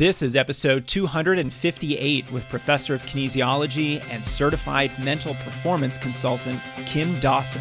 This is episode 258 with Professor of Kinesiology and Certified Mental Performance Consultant Kim Dawson.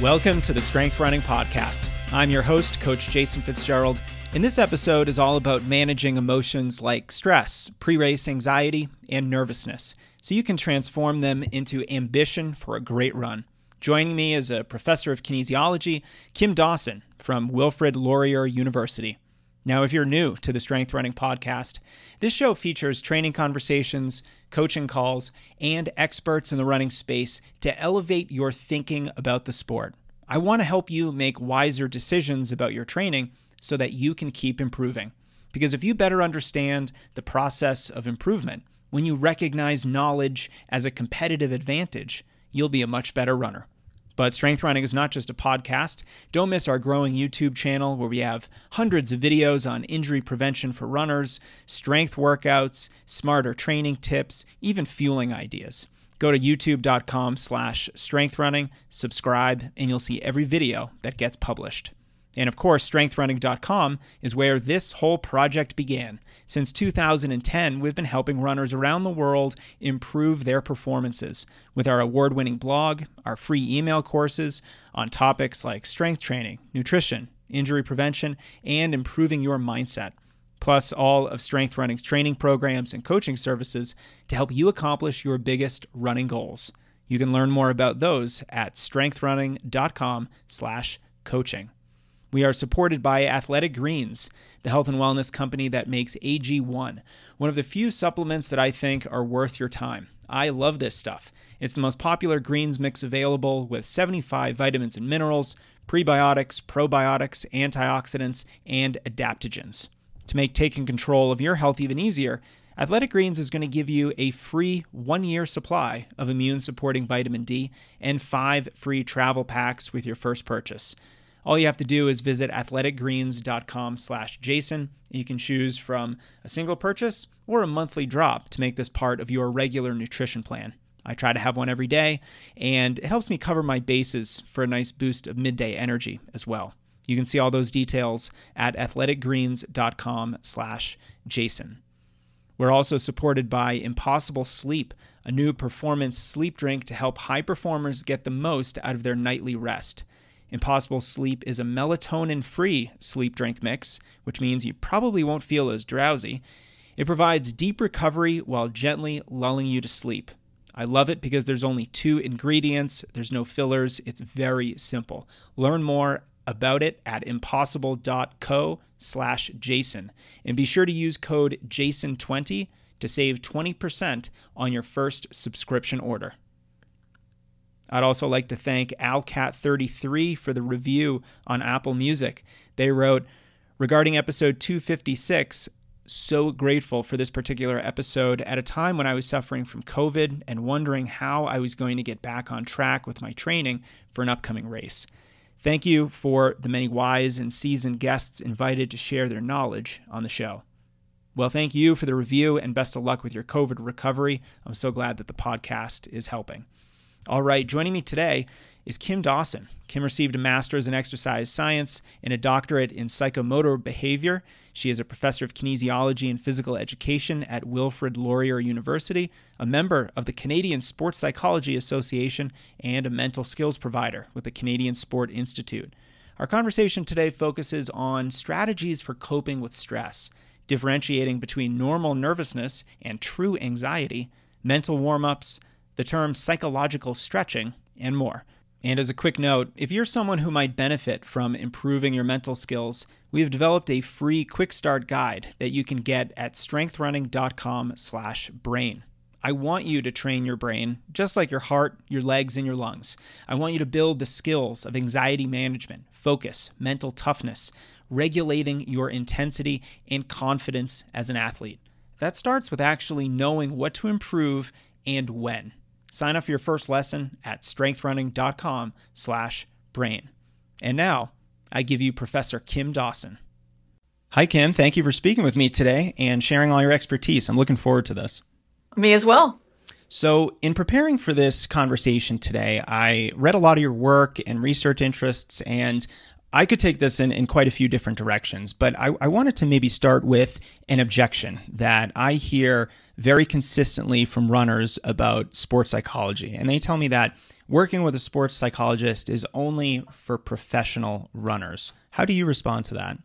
Welcome to the Strength Running Podcast. I'm your host, Coach Jason Fitzgerald, and this episode is all about managing emotions like stress, pre race anxiety, and nervousness so you can transform them into ambition for a great run. Joining me is a professor of kinesiology, Kim Dawson from Wilfrid Laurier University. Now, if you're new to the Strength Running Podcast, this show features training conversations, coaching calls, and experts in the running space to elevate your thinking about the sport. I want to help you make wiser decisions about your training so that you can keep improving. Because if you better understand the process of improvement, when you recognize knowledge as a competitive advantage, you'll be a much better runner. But Strength Running is not just a podcast. Don't miss our growing YouTube channel where we have hundreds of videos on injury prevention for runners, strength workouts, smarter training tips, even fueling ideas. Go to youtube.com slash strengthrunning, subscribe, and you'll see every video that gets published. And of course, strengthrunning.com is where this whole project began. Since 2010, we've been helping runners around the world improve their performances with our award winning blog, our free email courses on topics like strength training, nutrition, injury prevention, and improving your mindset. Plus, all of Strength Running's training programs and coaching services to help you accomplish your biggest running goals. You can learn more about those at strengthrunning.com/coaching. We are supported by Athletic Greens, the health and wellness company that makes AG1, one of the few supplements that I think are worth your time. I love this stuff. It's the most popular greens mix available with 75 vitamins and minerals, prebiotics, probiotics, antioxidants, and adaptogens. To make taking control of your health even easier, Athletic Greens is going to give you a free one year supply of immune supporting vitamin D and five free travel packs with your first purchase. All you have to do is visit athleticgreens.com slash Jason. You can choose from a single purchase or a monthly drop to make this part of your regular nutrition plan. I try to have one every day, and it helps me cover my bases for a nice boost of midday energy as well. You can see all those details at athleticgreens.com slash Jason. We're also supported by Impossible Sleep, a new performance sleep drink to help high performers get the most out of their nightly rest. Impossible Sleep is a melatonin free sleep drink mix, which means you probably won't feel as drowsy. It provides deep recovery while gently lulling you to sleep. I love it because there's only two ingredients, there's no fillers, it's very simple. Learn more about it at impossible.co slash Jason. And be sure to use code JASON20 to save 20% on your first subscription order. I'd also like to thank Alcat33 for the review on Apple Music. They wrote, regarding episode 256, so grateful for this particular episode at a time when I was suffering from COVID and wondering how I was going to get back on track with my training for an upcoming race. Thank you for the many wise and seasoned guests invited to share their knowledge on the show. Well, thank you for the review and best of luck with your COVID recovery. I'm so glad that the podcast is helping. All right, joining me today is Kim Dawson. Kim received a master's in exercise science and a doctorate in psychomotor behavior. She is a professor of kinesiology and physical education at Wilfrid Laurier University, a member of the Canadian Sports Psychology Association, and a mental skills provider with the Canadian Sport Institute. Our conversation today focuses on strategies for coping with stress, differentiating between normal nervousness and true anxiety, mental warm ups, the term psychological stretching, and more. And as a quick note, if you're someone who might benefit from improving your mental skills, we have developed a free quick start guide that you can get at strengthrunning.com/brain. I want you to train your brain just like your heart, your legs, and your lungs. I want you to build the skills of anxiety management, focus, mental toughness, regulating your intensity, and confidence as an athlete. That starts with actually knowing what to improve and when. Sign up for your first lesson at strengthrunning.com/brain. And now, I give you Professor Kim Dawson. Hi Kim, thank you for speaking with me today and sharing all your expertise. I'm looking forward to this. Me as well. So, in preparing for this conversation today, I read a lot of your work and research interests, and I could take this in, in quite a few different directions, but I, I wanted to maybe start with an objection that I hear very consistently from runners about sports psychology. And they tell me that working with a sports psychologist is only for professional runners. How do you respond to that?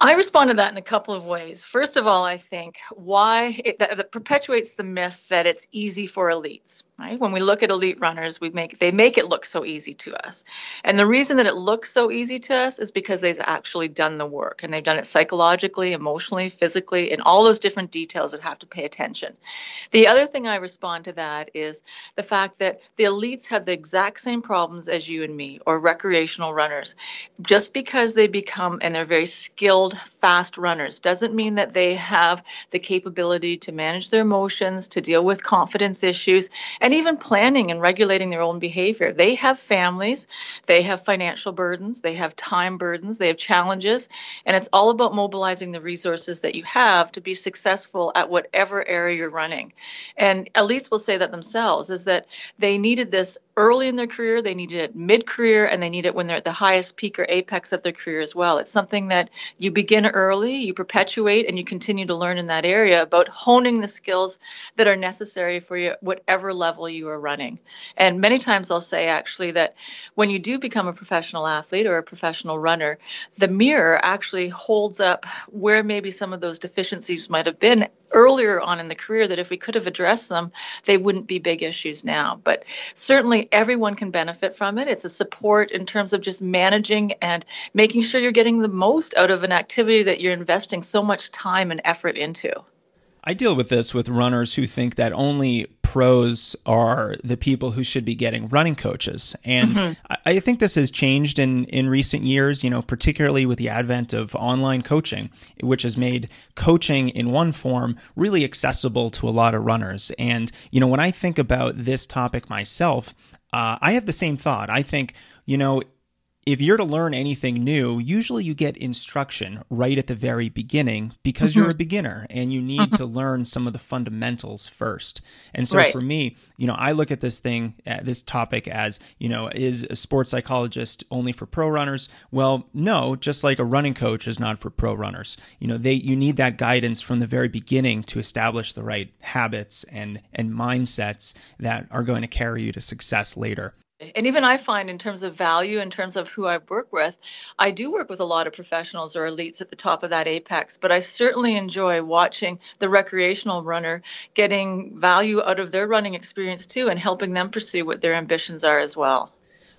I respond to that in a couple of ways. First of all, I think why it, that, that, perpetuates the myth that it's easy for elites. Right? When we look at elite runners, we make they make it look so easy to us, and the reason that it looks so easy to us is because they've actually done the work and they've done it psychologically, emotionally, physically, and all those different details that have to pay attention. The other thing I respond to that is the fact that the elites have the exact same problems as you and me or recreational runners. Just because they become and they're very skilled, fast runners doesn't mean that they have the capability to manage their emotions, to deal with confidence issues, and even planning and regulating their own behavior. They have families, they have financial burdens, they have time burdens, they have challenges, and it's all about mobilizing the resources that you have to be successful at whatever area you're running. And elites will say that themselves is that they needed this early in their career, they needed it mid career, and they need it when they're at the highest peak or apex of their career as well. It's something that you begin early, you perpetuate, and you continue to learn in that area about honing the skills that are necessary for you, whatever level you are running. And many times I'll say actually that when you do become a professional athlete or a professional runner, the mirror actually holds up where maybe some of those deficiencies might have been earlier on in the career that if we could have addressed them, they wouldn't be big issues now. But certainly everyone can benefit from it. It's a support in terms of just managing and making sure you're getting the most out of an activity that you're investing so much time and effort into. I deal with this with runners who think that only pros are the people who should be getting running coaches. And mm-hmm. I, I think this has changed in, in recent years, you know, particularly with the advent of online coaching, which has made coaching in one form really accessible to a lot of runners. And, you know, when I think about this topic myself, uh, I have the same thought. I think, you know, if you're to learn anything new, usually you get instruction right at the very beginning because mm-hmm. you're a beginner and you need mm-hmm. to learn some of the fundamentals first. And so right. for me, you know, I look at this thing, uh, this topic as, you know, is a sports psychologist only for pro runners? Well, no, just like a running coach is not for pro runners. You know, they you need that guidance from the very beginning to establish the right habits and and mindsets that are going to carry you to success later. And even I find, in terms of value, in terms of who I work with, I do work with a lot of professionals or elites at the top of that apex. But I certainly enjoy watching the recreational runner getting value out of their running experience too and helping them pursue what their ambitions are as well.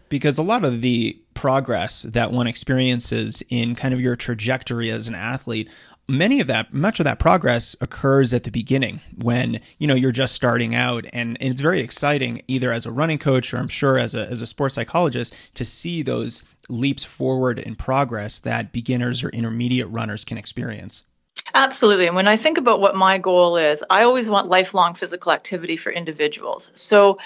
Because a lot of the progress that one experiences in kind of your trajectory as an athlete many of that much of that progress occurs at the beginning when you know you're just starting out. And, it's very exciting either as a running coach or i'm sure as a, as a sports psychologist to see those leaps forward in progress that beginners or intermediate runners can experience Absolutely. And when I think about what my goal is, I always want lifelong physical activity for individuals. So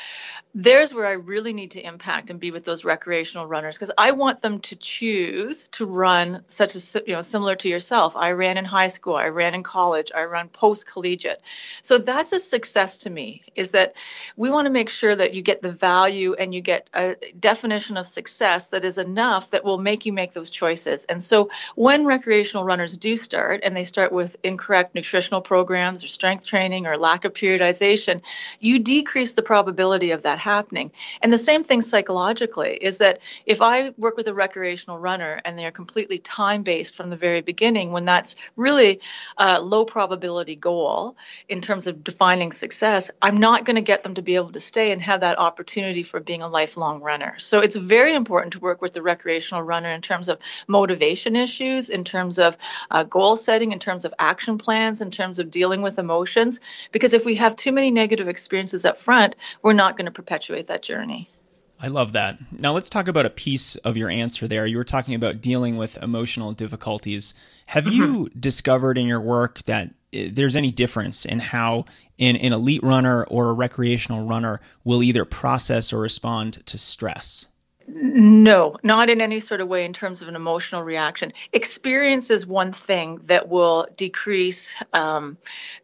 there's where I really need to impact and be with those recreational runners because I want them to choose to run such as you know similar to yourself. I ran in high school, I ran in college, I run post collegiate. So that's a success to me is that we want to make sure that you get the value and you get a definition of success that is enough that will make you make those choices. And so when recreational runners do start and they start with incorrect nutritional programs or strength training or lack of periodization, you decrease the probability of that happening. And the same thing psychologically is that if I work with a recreational runner and they're completely time based from the very beginning, when that's really a low probability goal in terms of defining success, I'm not going to get them to be able to stay and have that opportunity for being a lifelong runner. So it's very important to work with the recreational runner in terms of motivation issues, in terms of uh, goal setting, in terms of action plans, in terms of dealing with emotions. Because if we have too many negative experiences up front, we're not going to perpetuate that journey. I love that. Now let's talk about a piece of your answer there. You were talking about dealing with emotional difficulties. Have you mm-hmm. discovered in your work that eh, there's any difference in how an, an elite runner or a recreational runner will either process or respond to stress? No, not in any sort of way in terms of an emotional reaction. Experience is one thing that will decrease um,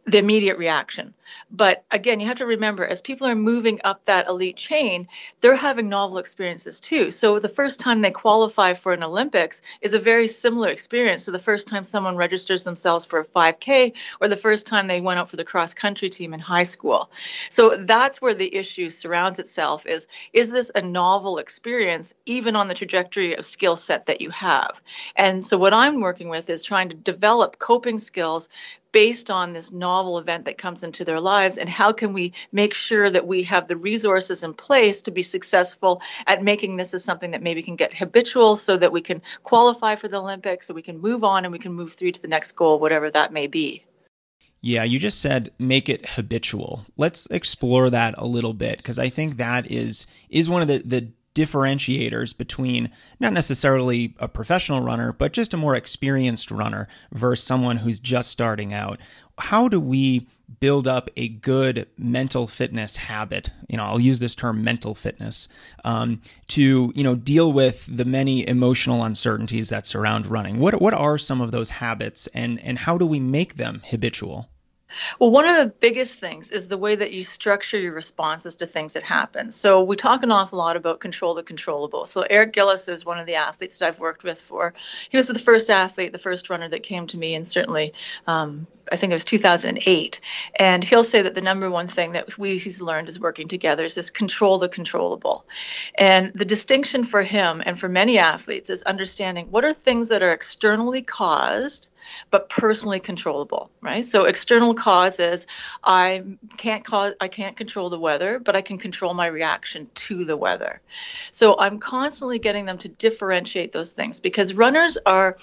the immediate reaction. But again, you have to remember as people are moving up that elite chain, they're having novel experiences too. So the first time they qualify for an Olympics is a very similar experience to the first time someone registers themselves for a 5K or the first time they went out for the cross country team in high school. So that's where the issue surrounds itself is is this a novel experience even on the trajectory of skill set that you have? And so what I'm working with is trying to develop coping skills based on this novel event that comes into their lives and how can we make sure that we have the resources in place to be successful at making this as something that maybe can get habitual so that we can qualify for the olympics so we can move on and we can move through to the next goal whatever that may be yeah, you just said make it habitual. Let's explore that a little bit because I think that is is one of the the differentiators between not necessarily a professional runner, but just a more experienced runner versus someone who's just starting out. How do we build up a good mental fitness habit? You know, I'll use this term mental fitness um, to you know deal with the many emotional uncertainties that surround running. What what are some of those habits, and and how do we make them habitual? Well, one of the biggest things is the way that you structure your responses to things that happen. So we talk an awful lot about control the controllable. So Eric Gillis is one of the athletes that I've worked with for. He was the first athlete, the first runner that came to me, and certainly um, I think it was 2008. And he'll say that the number one thing that we he's learned is working together is this control the controllable. And the distinction for him and for many athletes is understanding what are things that are externally caused but personally controllable, right? So external causes, I can't cause, I can't control the weather, but I can control my reaction to the weather. So I'm constantly getting them to differentiate those things because runners are,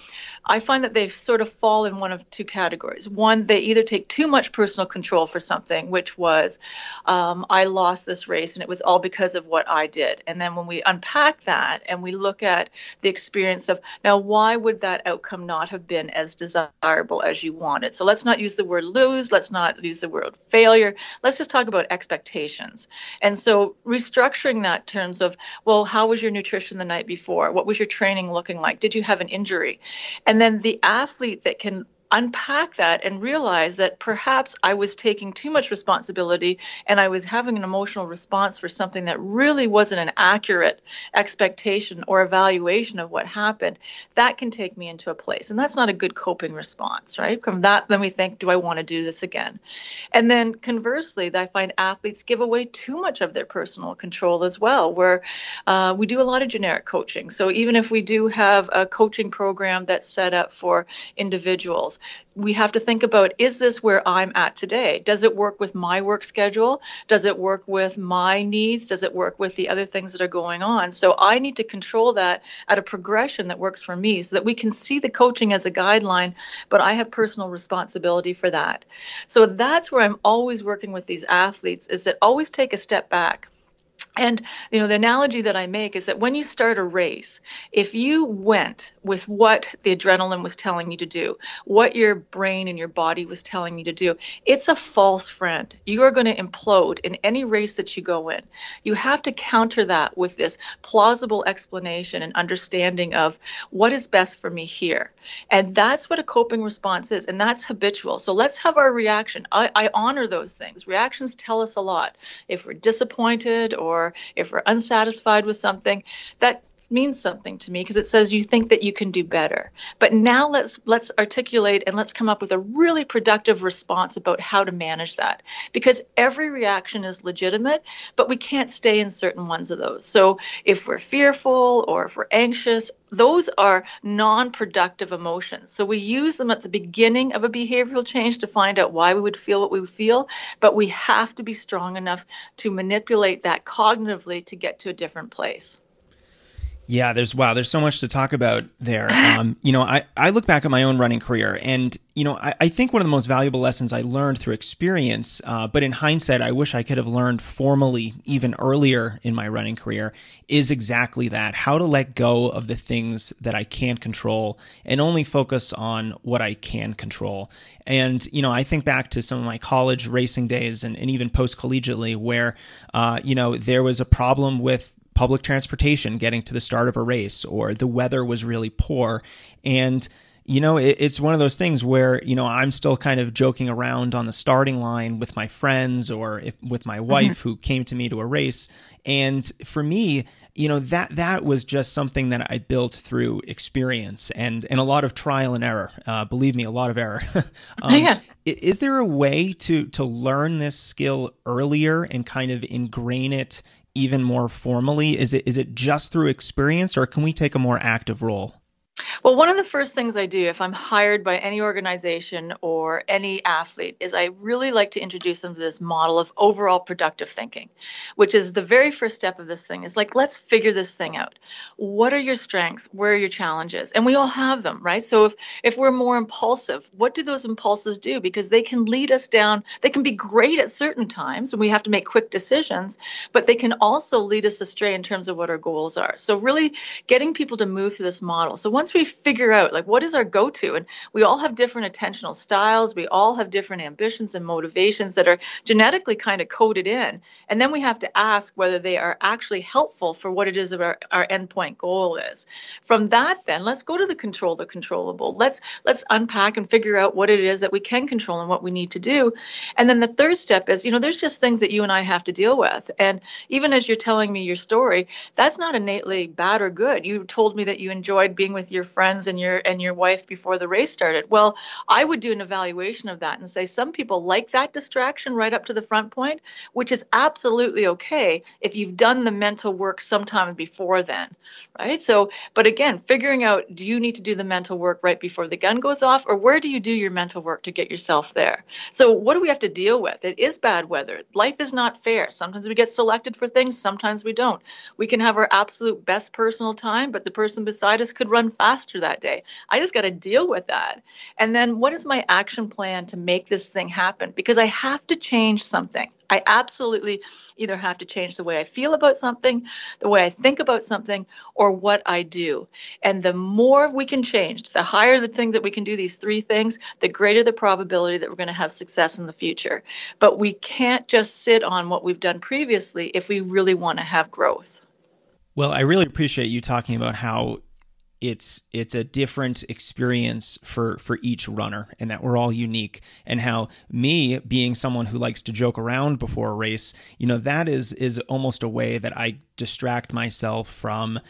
I find that they sort of fall in one of two categories. One, they either take too much personal control for something, which was, um, I lost this race and it was all because of what I did. And then when we unpack that and we look at the experience of, now, why would that outcome not have been as desirable as you wanted? So let's not use the word lose. Let's not use the word failure. Let's just talk about expectations. And so restructuring that terms of, well, how was your nutrition the night before? What was your training looking like? Did you have an injury? And then the athlete that can unpack that and realize that perhaps I was taking too much responsibility and I was having an emotional response for something that really wasn't an accurate expectation or evaluation of what happened, that can take me into a place. And that's not a good coping response, right? From that, then we think, do I want to do this again? And then conversely, I find athletes give away too much of their personal control as well, where uh, we do a lot of generic coaching. So even if we do have a coaching program that's set up for individuals, we have to think about is this where I'm at today? Does it work with my work schedule? Does it work with my needs? Does it work with the other things that are going on? So I need to control that at a progression that works for me so that we can see the coaching as a guideline, but I have personal responsibility for that. So that's where I'm always working with these athletes is that always take a step back and you know the analogy that I make is that when you start a race, if you went with what the adrenaline was telling you to do, what your brain and your body was telling you to do, it's a false friend. You are going to implode in any race that you go in. You have to counter that with this plausible explanation and understanding of what is best for me here. And that's what a coping response is, and that's habitual. So let's have our reaction. I, I honor those things. Reactions tell us a lot. If we're disappointed or if we're unsatisfied with something, that means something to me because it says you think that you can do better. But now let's let's articulate and let's come up with a really productive response about how to manage that. Because every reaction is legitimate, but we can't stay in certain ones of those. So if we're fearful or if we're anxious, those are non-productive emotions. So we use them at the beginning of a behavioral change to find out why we would feel what we feel, but we have to be strong enough to manipulate that cognitively to get to a different place. Yeah, there's wow, there's so much to talk about there. Um, you know, I, I look back at my own running career and, you know, I, I think one of the most valuable lessons I learned through experience, uh, but in hindsight, I wish I could have learned formally even earlier in my running career, is exactly that how to let go of the things that I can't control and only focus on what I can control. And, you know, I think back to some of my college racing days and, and even post collegiately where, uh, you know, there was a problem with public transportation getting to the start of a race, or the weather was really poor. And you know, it, it's one of those things where, you know, I'm still kind of joking around on the starting line with my friends or if, with my mm-hmm. wife mm-hmm. who came to me to a race. And for me, you know that that was just something that I built through experience and and a lot of trial and error. Uh, believe me, a lot of error. um, yeah. Is there a way to to learn this skill earlier and kind of ingrain it even more formally? Is it is it just through experience, or can we take a more active role? Well, one of the first things I do if I'm hired by any organization or any athlete is I really like to introduce them to this model of overall productive thinking, which is the very first step of this thing is like, let's figure this thing out. What are your strengths? Where are your challenges? And we all have them, right? So if, if we're more impulsive, what do those impulses do? Because they can lead us down, they can be great at certain times when we have to make quick decisions, but they can also lead us astray in terms of what our goals are. So really getting people to move through this model. So once we figure out like what is our go-to? And we all have different attentional styles. We all have different ambitions and motivations that are genetically kind of coded in. And then we have to ask whether they are actually helpful for what it is that our, our endpoint goal is. From that then let's go to the control the controllable. Let's let's unpack and figure out what it is that we can control and what we need to do. And then the third step is you know there's just things that you and i have to deal with. And even as you're telling me your story that's not innately bad or good. You told me that you enjoyed being with your friends and your and your wife before the race started. Well, I would do an evaluation of that and say some people like that distraction right up to the front point, which is absolutely okay if you've done the mental work sometime before then, right? So, but again, figuring out do you need to do the mental work right before the gun goes off or where do you do your mental work to get yourself there? So, what do we have to deal with? It is bad weather. Life is not fair. Sometimes we get selected for things, sometimes we don't. We can have our absolute best personal time, but the person beside us could run faster that day. I just got to deal with that. And then what is my action plan to make this thing happen? Because I have to change something. I absolutely either have to change the way I feel about something, the way I think about something, or what I do. And the more we can change, the higher the thing that we can do these three things, the greater the probability that we're going to have success in the future. But we can't just sit on what we've done previously if we really want to have growth. Well, I really appreciate you talking about how it's it's a different experience for for each runner and that we're all unique and how me being someone who likes to joke around before a race you know that is is almost a way that I distract myself from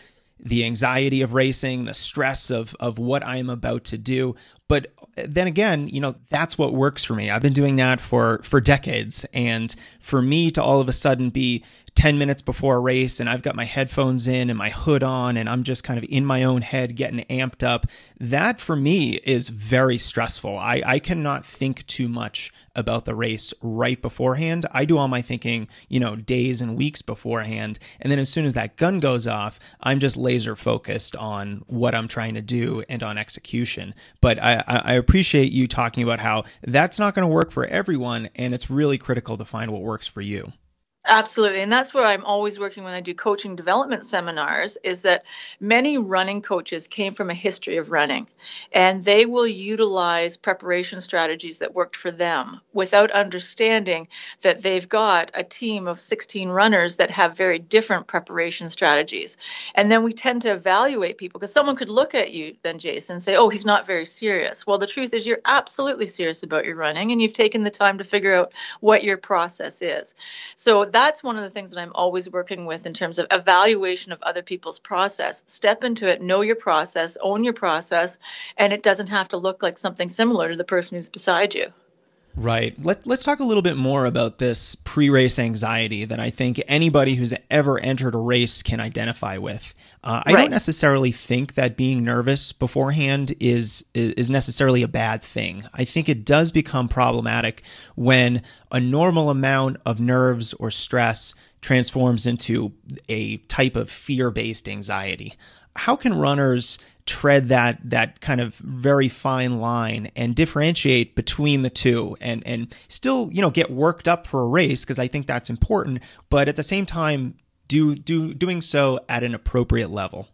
the anxiety of racing, the stress of of what I am about to do. But then again, you know, that's what works for me. I've been doing that for for decades and for me to all of a sudden be 10 minutes before a race and I've got my headphones in and my hood on and I'm just kind of in my own head getting amped up. That for me is very stressful. I, I cannot think too much about the race right beforehand. I do all my thinking, you know, days and weeks beforehand. And then as soon as that gun goes off, I'm just laser focused on what I'm trying to do and on execution. But I, I appreciate you talking about how that's not going to work for everyone. And it's really critical to find what works for you. Absolutely. And that's where I'm always working when I do coaching development seminars is that many running coaches came from a history of running and they will utilize preparation strategies that worked for them without understanding that they've got a team of 16 runners that have very different preparation strategies. And then we tend to evaluate people because someone could look at you then Jason and say, "Oh, he's not very serious." Well, the truth is you're absolutely serious about your running and you've taken the time to figure out what your process is. So that's one of the things that I'm always working with in terms of evaluation of other people's process. Step into it, know your process, own your process, and it doesn't have to look like something similar to the person who's beside you. Right. Let, let's talk a little bit more about this pre race anxiety that I think anybody who's ever entered a race can identify with. Uh, I right. don't necessarily think that being nervous beforehand is, is necessarily a bad thing. I think it does become problematic when a normal amount of nerves or stress transforms into a type of fear based anxiety. How can runners tread that that kind of very fine line and differentiate between the two and and still you know get worked up for a race because I think that's important but at the same time do do doing so at an appropriate level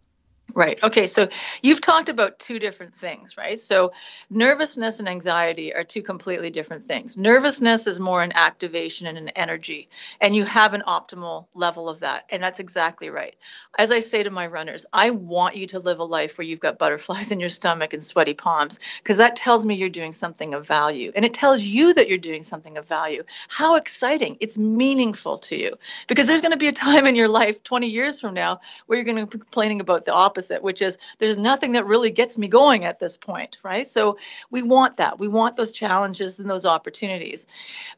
Right. Okay. So you've talked about two different things, right? So nervousness and anxiety are two completely different things. Nervousness is more an activation and an energy, and you have an optimal level of that. And that's exactly right. As I say to my runners, I want you to live a life where you've got butterflies in your stomach and sweaty palms, because that tells me you're doing something of value. And it tells you that you're doing something of value. How exciting. It's meaningful to you. Because there's going to be a time in your life 20 years from now where you're going to be complaining about the opposite opposite, which is there's nothing that really gets me going at this point, right? So we want that. We want those challenges and those opportunities.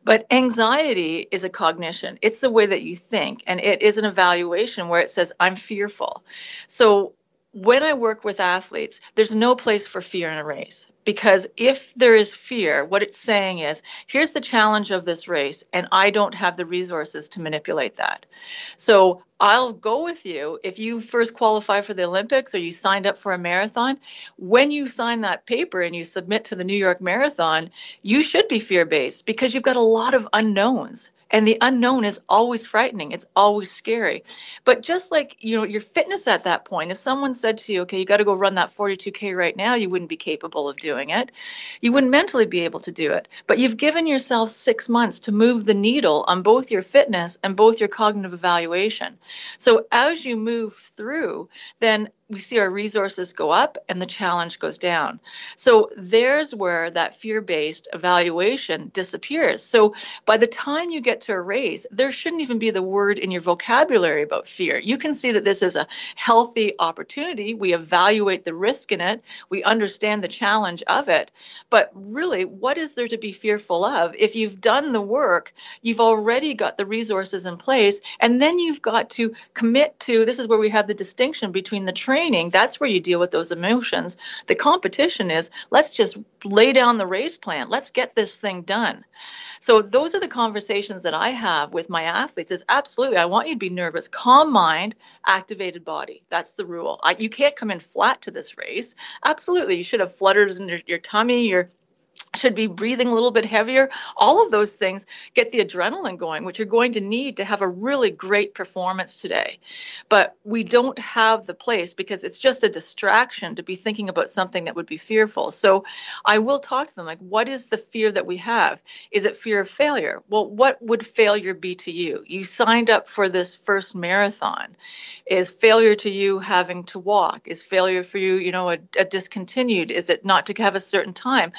But anxiety is a cognition, it's the way that you think, and it is an evaluation where it says, I'm fearful. So when I work with athletes, there's no place for fear in a race because if there is fear, what it's saying is, here's the challenge of this race, and I don't have the resources to manipulate that. So I'll go with you if you first qualify for the Olympics or you signed up for a marathon. When you sign that paper and you submit to the New York Marathon, you should be fear based because you've got a lot of unknowns and the unknown is always frightening. It's always scary. But just like you know your fitness at that point if someone said to you okay you got to go run that 42k right now you wouldn't be capable of doing it. You wouldn't mentally be able to do it. But you've given yourself 6 months to move the needle on both your fitness and both your cognitive evaluation. So as you move through then we see our resources go up and the challenge goes down. So there's where that fear based evaluation disappears. So by the time you get to a race, there shouldn't even be the word in your vocabulary about fear. You can see that this is a healthy opportunity. We evaluate the risk in it, we understand the challenge of it. But really, what is there to be fearful of? If you've done the work, you've already got the resources in place, and then you've got to commit to this is where we have the distinction between the train training, that's where you deal with those emotions. The competition is let's just lay down the race plan. Let's get this thing done. So those are the conversations that I have with my athletes is absolutely I want you to be nervous, calm mind, activated body. That's the rule. I, you can't come in flat to this race. Absolutely. You should have flutters in your, your tummy, your should be breathing a little bit heavier. All of those things get the adrenaline going, which you're going to need to have a really great performance today. But we don't have the place because it's just a distraction to be thinking about something that would be fearful. So I will talk to them like, what is the fear that we have? Is it fear of failure? Well, what would failure be to you? You signed up for this first marathon. Is failure to you having to walk? Is failure for you, you know, a, a discontinued? Is it not to have a certain time?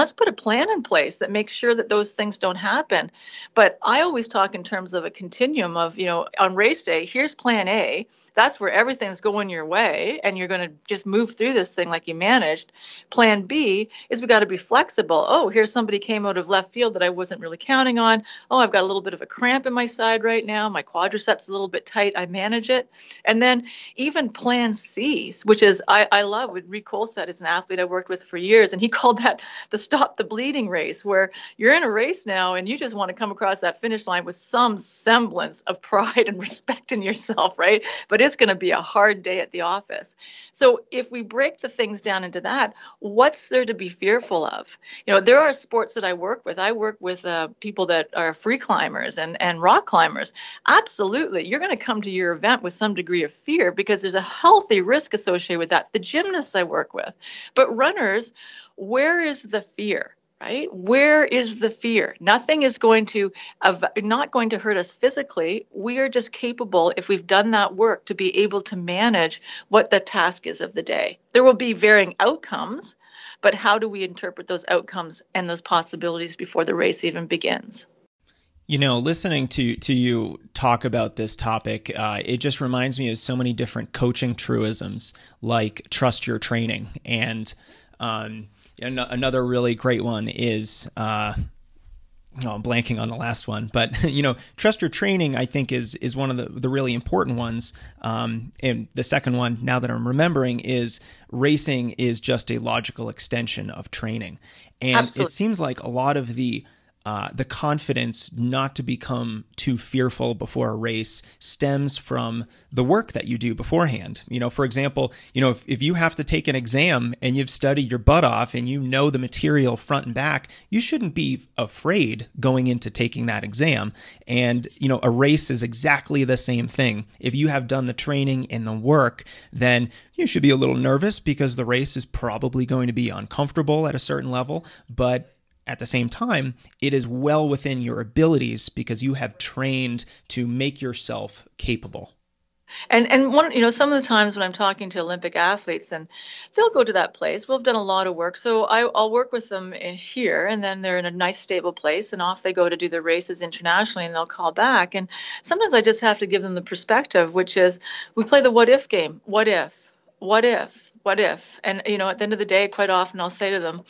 Let's put a plan in place that makes sure that those things don't happen. But I always talk in terms of a continuum of, you know, on race day, here's plan A. That's where everything's going your way and you're going to just move through this thing like you managed. Plan B is we got to be flexible. Oh, here's somebody came out of left field that I wasn't really counting on. Oh, I've got a little bit of a cramp in my side right now. My quadriceps a little bit tight. I manage it. And then even plan C, which is I, I love with Reid Coolsaet is an athlete I worked with for years, and he called that the stop the bleeding race where you're in a race now and you just want to come across that finish line with some semblance of pride and respect in yourself, right? But it's going to be a hard day at the office. So if we break the things down into that, what's there to be fearful of? You know, there are sports that I work with. I work with uh, people that are free climbers and, and rock climbers. Absolutely. You're going to come to your event with some degree of fear because there's a healthy risk associated with that. The gymnasts I work with. But runners, where is the fear? right? Where is the fear? Nothing is going to not going to hurt us physically. We are just capable if we've done that work to be able to manage what the task is of the day. There will be varying outcomes but how do we interpret those outcomes and those possibilities before the race even begins? You know, listening to to you talk about this topic, uh, it just reminds me of so many different coaching truisms, like trust your training, and um, another really great one is uh, oh, I'm blanking on the last one, but you know, trust your training. I think is is one of the the really important ones. Um, and the second one, now that I'm remembering, is racing is just a logical extension of training, and Absolutely. it seems like a lot of the uh, the confidence not to become too fearful before a race stems from the work that you do beforehand. You know, for example, you know, if, if you have to take an exam and you've studied your butt off and you know the material front and back, you shouldn't be afraid going into taking that exam. And, you know, a race is exactly the same thing. If you have done the training and the work, then you should be a little nervous because the race is probably going to be uncomfortable at a certain level, but at the same time, it is well within your abilities because you have trained to make yourself capable. And and one you know some of the times when I'm talking to Olympic athletes and they'll go to that place. We've done a lot of work, so I, will work with them here, and then they're in a nice stable place, and off they go to do their races internationally, and they'll call back. And sometimes I just have to give them the perspective, which is we play the what if game. What if? What if? What if? And you know at the end of the day, quite often I'll say to them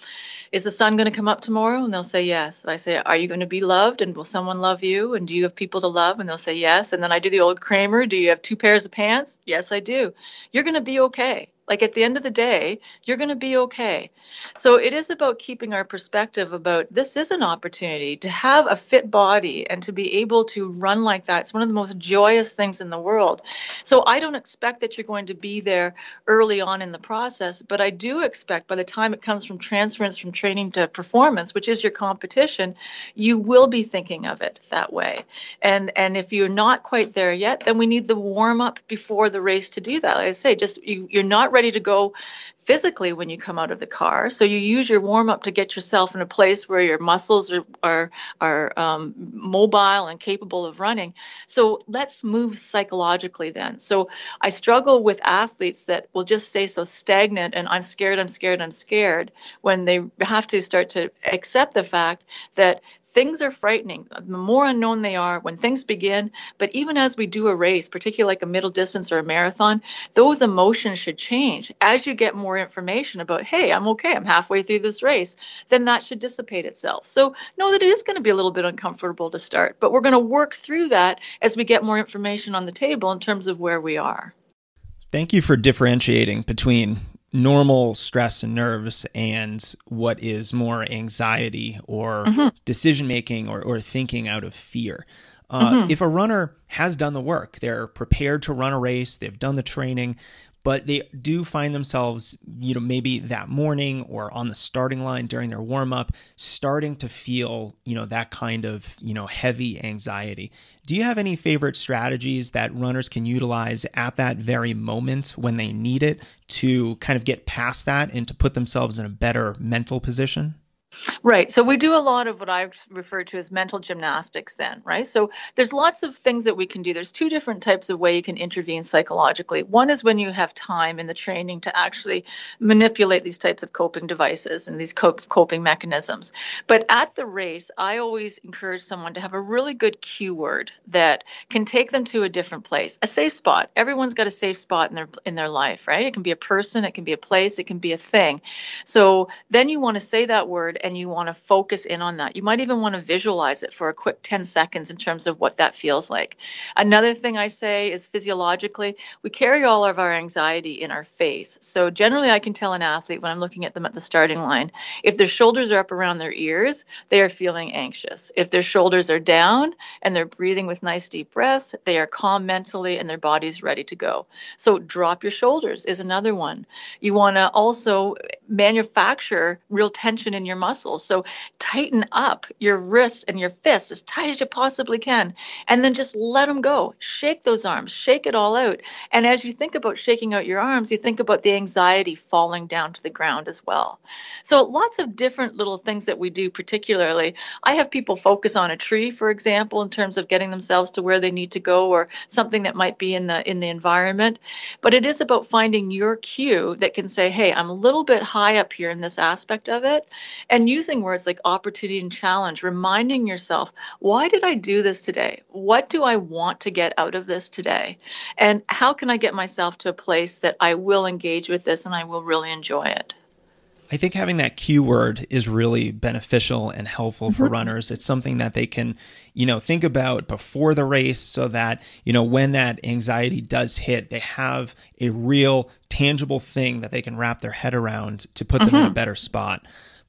is the sun going to come up tomorrow? And they'll say yes. And I say, are you going to be loved? And will someone love you? And do you have people to love? And they'll say yes. And then I do the old Kramer, do you have two pairs of pants? Yes, I do. You're going to be okay. Like at the end of the day, you're going to be okay. So it is about keeping our perspective about this is an opportunity to have a fit body and to be able to run like that. It's one of the most joyous things in the world. So I don't expect that you're going to be there early on in the process, but I do expect by the time it comes from transference from training to performance, which is your competition, you will be thinking of it that way. And and if you're not quite there yet, then we need the warm up before the race to do that. Like I say, just you, you're not ready ready to go physically when you come out of the car. So you use your warm up to get yourself in a place where your muscles are are, are um, mobile and capable of running. So let's move psychologically then. So I struggle with athletes that will just stay so stagnant and I'm scared, I'm scared, I'm scared when they have to start to accept the fact that things are frightening. The more unknown they are when things begin, but even as we do a race, particularly like a middle distance or a marathon, those emotions should change. As you get more information about, hey, I'm okay, I'm halfway through this race, then that should dissipate itself. So know that it is going to be a little bit uncomfortable to start, but we're going to work through that as we get more information on the table in terms of where we are. Thank you for differentiating between normal stress and nerves and what is more anxiety or mm-hmm. decision making or, or thinking out of fear. Uh, mm-hmm. If a runner has done the work, they're prepared to run a race, they've done the training, but they do find themselves, you know, maybe that morning or on the starting line during their warm up, starting to feel, you know, that kind of, you know, heavy anxiety. Do you have any favorite strategies that runners can utilize at that very moment when they need it to kind of get past that and to put themselves in a better mental position? Right. So we do a lot of what I refer to as mental gymnastics then, right? So there's lots of things that we can do. There's two different types of way you can intervene psychologically. One is when you have time in the training to actually manipulate these types of coping devices and these coping mechanisms. But at the race, I always encourage someone to have a really good cue word that can take them to a different place. A safe spot. Everyone's got a safe spot in their in their life, right? It can be a person, it can be a place, it can be a thing. So then you want to say that word and you want to focus in on that. You might even want to visualize it for a quick 10 seconds in terms of what that feels like. Another thing I say is physiologically, we carry all of our anxiety in our face. So generally, I can tell an athlete when I'm looking at them at the starting line, if their shoulders are up around their ears, they are feeling anxious. If their shoulders are down and they're breathing with nice deep breaths, they are calm mentally and their body's ready to go. So drop your shoulders is another one. You want to also manufacture real tension in your muscles muscles. So tighten up your wrists and your fists as tight as you possibly can. And then just let them go. Shake those arms, shake it all out. And as you think about shaking out your arms, you think about the anxiety falling down to the ground as well. So lots of different little things that we do, particularly. I have people focus on a tree, for example, in terms of getting themselves to where they need to go or something that might be in the in the environment. But it is about finding your cue that can say, hey, I'm a little bit high up here in this aspect of it. And and using words like opportunity and challenge, reminding yourself, why did I do this today? What do I want to get out of this today? And how can I get myself to a place that I will engage with this and I will really enjoy it? I think having that cue word is really beneficial and helpful for mm-hmm. runners. It's something that they can, you know, think about before the race so that, you know, when that anxiety does hit, they have a real tangible thing that they can wrap their head around to put them mm-hmm. in a mm-hmm. better spot.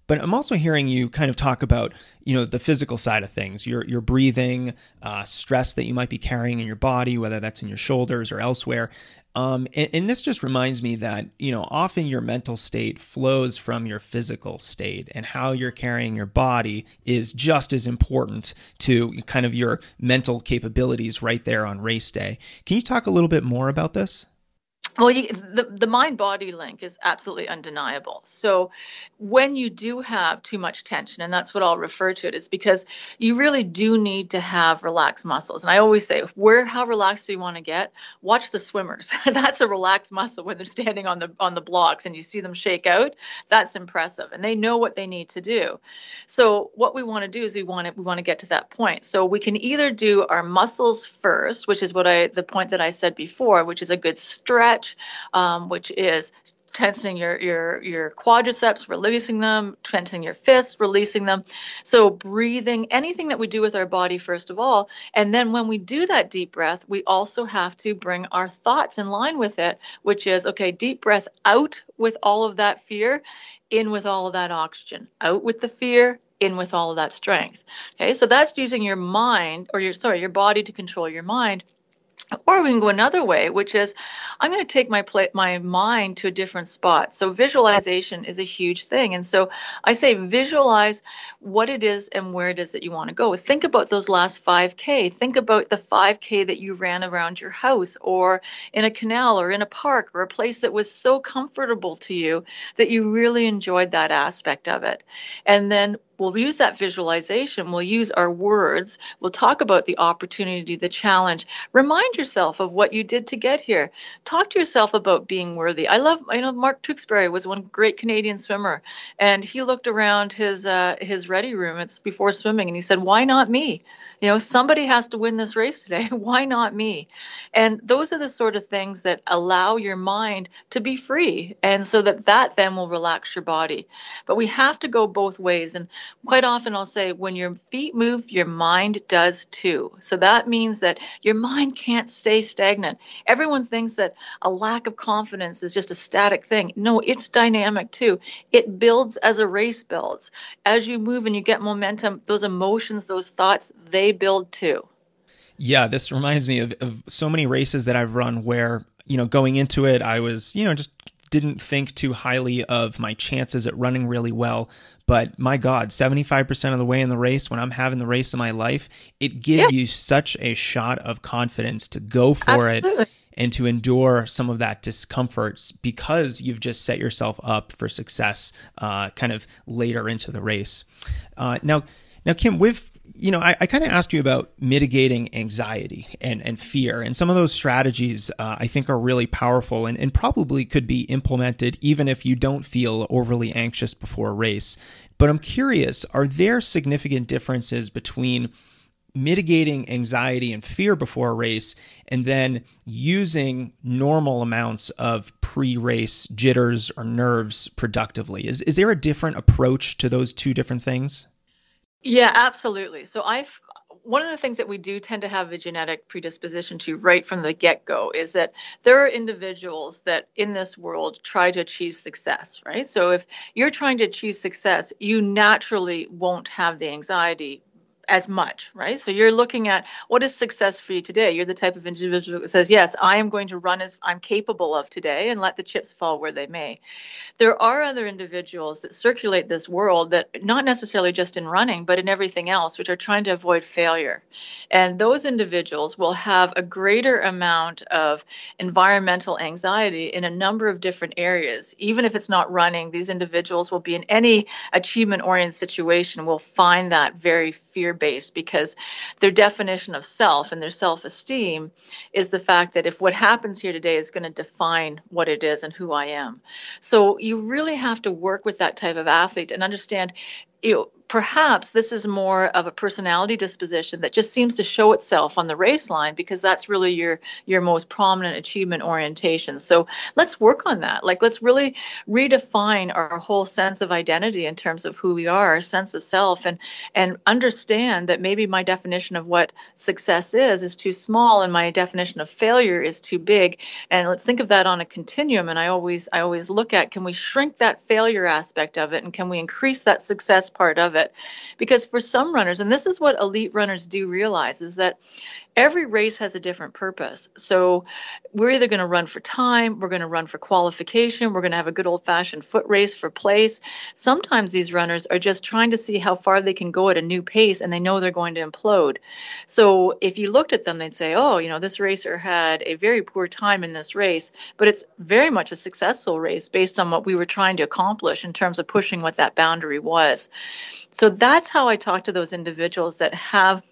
But I'm also hearing you kind of talk about, you know, the physical side of things, your your breathing, uh, stress that you might be carrying in your body, whether that's in your shoulders or elsewhere. Um, and, and, this just reminds me that, you know, often your mental state flows from your physical state, and how you're carrying your body is just as important to kind of your mental capabilities right there on race day. Can you talk a little bit more about this? Well you, the, the mind body link is absolutely undeniable. So when you do have too much tension and that's what i'll refer to it is because you really do need to have relaxed muscles. And i always say where how relaxed do you want to get? Watch the swimmers. That's a relaxed muscle when they're standing on the on the blocks and you see them shake out. That's impressive. And they know what they need to do. So what we want to do is we want to we want to get to that point. So we can either do our muscles first which is what i the point that i said before which is a good stretch stretch, um, which is tensing your your your quadriceps releasing them tensing your fists releasing them. So breathing anything that we do with our body first of all. And then when we do that deep breath we also have to bring our thoughts in line with it which is okay deep breath out with all of that fear in with all of that oxygen out with the fear in with all of that strength. Okay so that's using your mind or your sorry your body to control your mind or we can go another way, which is I'm going to take my play, my mind to a different spot. So visualization is a huge thing. And so I say visualize what it is and where it is that you want to go. Think about those last 5K. Think about the 5K that you ran around your house or in a canal or in a park or a place that was so comfortable to you that you really enjoyed that aspect of it. And then we'll use that visualization, we'll use our words, we'll talk about the opportunity, the challenge. Remind yourself of what you did to get here. Talk to yourself about being worthy. I love, I know Mark Tewksbury was one great Canadian swimmer, and he looked around his uh, his ready room. It's before swimming, and he said, "Why not me? You know, somebody has to win this race today. Why not me?" And those are the sort of things that allow your mind to be free, and so that that then will relax your body. But we have to go both ways, and quite often I'll say, when your feet move, your mind does too. So that means that your mind can't stay stagnant. Everyone thinks that a lack of confidence is just a static thing. No, it's dynamic too. It builds as a race builds. As you move and you get momentum, those emotions, those thoughts, they build too. Yeah, this reminds me of, of so many races that I've run where, you know, going into it, I was, you know, just didn't think too highly of my chances at running really well. But my God, 75% of the way in the race, when I'm having the race of my life, it gives yeah. you such a shot of confidence to go for Absolutely. it and to endure some of that discomfort because you've just set yourself up for success uh, kind of later into the race. Uh, now, now, Kim, with you know, I, I kind of asked you about mitigating anxiety and, and fear, and some of those strategies uh, I think are really powerful and, and probably could be implemented even if you don't feel overly anxious before a race. But I'm curious are there significant differences between mitigating anxiety and fear before a race and then using normal amounts of pre-race jitters or nerves productively is is there a different approach to those two different things yeah, absolutely. So I've one of the things that we do tend to have a genetic predisposition to right from the get go is that there are individuals that in this world try to achieve success, right? So if you're trying to achieve success, you naturally won't have the anxiety as much, right? So you're looking at what is success for you today. You're the type of individual that says, Yes, I am going to run as I'm capable of today and let the chips fall where they may. There are other individuals that circulate this world that not necessarily just in running, but in everything else, which are trying to avoid failure. And those individuals will have a greater amount of environmental anxiety in a number of different areas. Even if it's not running, these individuals will be in any achievement oriented situation, will find that very fear fear based because their definition of self and their self esteem is the fact that if what happens here today is going to define what it is and who I am. So you really have to work with that type of athlete and understand you know, perhaps this is more of a personality disposition that just seems to show itself on the race line because that's really your your most prominent achievement orientation. So let's work on that. Like let's really redefine our whole sense of identity in terms of who we are, our sense of self and and understand that maybe my definition of what success is is too small and my definition of failure is too big. And let's think of that on a continuum and I always I always look at can we shrink that failure aspect of it and can we increase that success part of it? Because for some runners, and this is what elite runners do realize, is that every race has a different purpose. So we're either going to run for time, we're going to run for qualification, we're going to have a good old fashioned foot race for place. Sometimes these runners are just trying to see how far they can go at a new pace and they know they're going to implode. So if you looked at them, they'd say, oh, you know, this racer had a very poor time in this race, but it's very much a successful race based on what we were trying to accomplish in terms of pushing what that boundary was. So that's how I talk to those individuals that have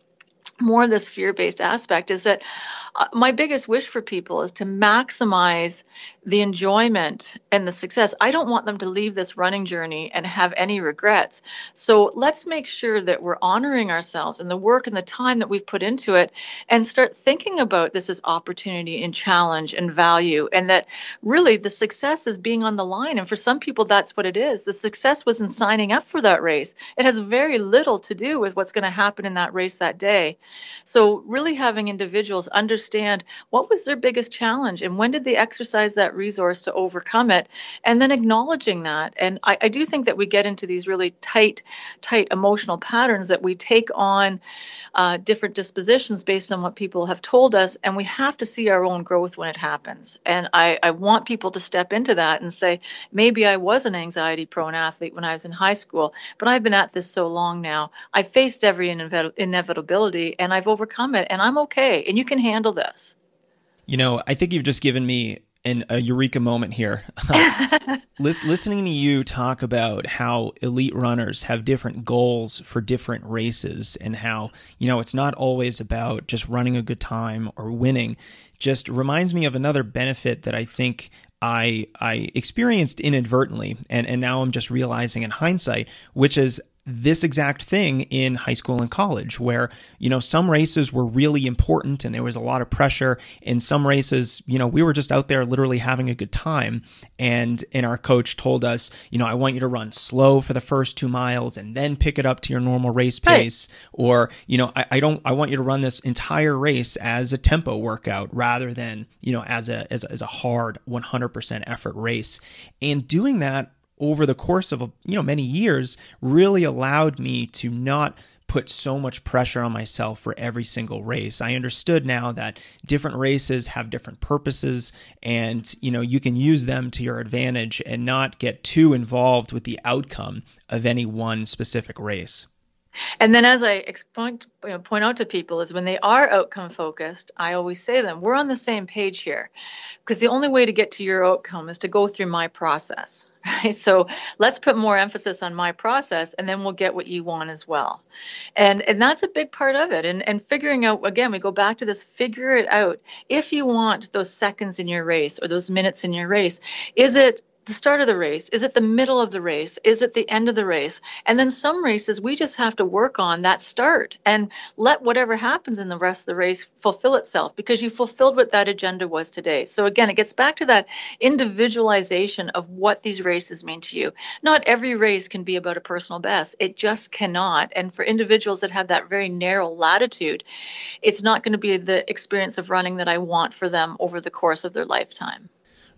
more of this fear based aspect is that uh, my biggest wish for people is to maximize the enjoyment and the success. I don't want them to leave this running journey and have any regrets. So let's make sure that we're honoring ourselves and the work and the time that we've put into it and start thinking about this as opportunity and challenge and value. And that really the success is being on the line. And for some people, that's what it is. The success was in signing up for that race. It has very little to do with what's going to happen in that race that day. So, really having individuals understand what was their biggest challenge and when did they exercise that resource to overcome it, and then acknowledging that. And I, I do think that we get into these really tight, tight emotional patterns that we take on uh, different dispositions based on what people have told us, and we have to see our own growth when it happens. And I, I want people to step into that and say, maybe I was an anxiety prone athlete when I was in high school, but I've been at this so long now. I faced every inevitability and I've overcome it, and I'm okay, and you can handle this. You know, I think you've just given me an, a eureka moment here. listening to you talk about how elite runners have different goals for different races and how, you know, it's not always about just running a good time or winning, just reminds me of another benefit that I think I I experienced inadvertently and, and now I'm just realizing in hindsight, which is this exact thing in high school and college where you know some races were really important and there was a lot of pressure in some races you know we were just out there literally having a good time. And and our coach told us you know I want you to run slow for the first 2 miles and then pick it up to your normal race pace. Or you know I, I don't I want you to run this entire race as a tempo workout rather than you know as a as a, as a hard 100% effort race. And doing that over the course of you know many years really allowed me to not put so much pressure on myself for every single race. I understood now that different races have different purposes and you know you can use them to your advantage and not get too involved with the outcome of any one specific race. And then, as I point, you know, point out to people, is when they are outcome focused, I always say them, we're on the same page here. Because the only way to get to your outcome is to go through my process. Right? So let's put more emphasis on my process and then we'll get what you want as well. And and that's a big part of it. And and figuring out again, we go back to this figure it out. If you want those seconds in your race or those minutes in your race, is it the start of the race? Is it the middle of the race? Is it the end of the race? And then some races, we just have to work on that start and let whatever happens in the rest of the race fulfill itself because you fulfilled what that agenda was today. So again, it gets back to that individualization of what these races mean to you. Not every race can be about a personal best, it just cannot. And for individuals that have that very narrow latitude, it's not going to be the experience of running that I want for them over the course of their lifetime.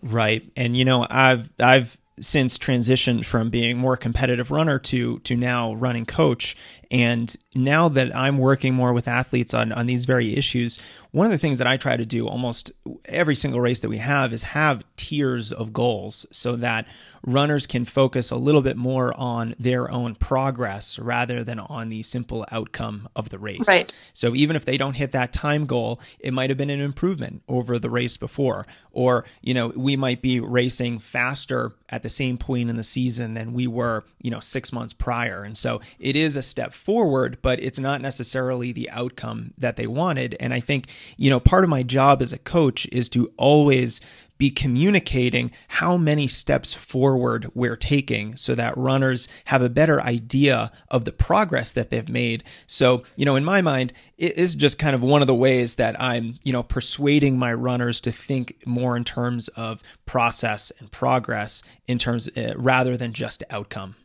Right. And you know, I've I've since transitioned from being more competitive runner to to now running coach and now that I'm working more with athletes on on these very issues one of the things that I try to do almost every single race that we have is have tiers of goals so that runners can focus a little bit more on their own progress rather than on the simple outcome of the race. Right. So even if they don't hit that time goal, it might have been an improvement over the race before. Or, you know, we might be racing faster at the same point in the season than we were, you know, six months prior. And so it is a step forward, but it's not necessarily the outcome that they wanted. And I think you know, part of my job as a coach is to always be communicating how many steps forward we're taking so that runners have a better idea of the progress that they've made. So, you know, in my mind, it is just kind of one of the ways that I'm, you know, persuading my runners to think more in terms of process and progress in terms uh, rather than just outcome.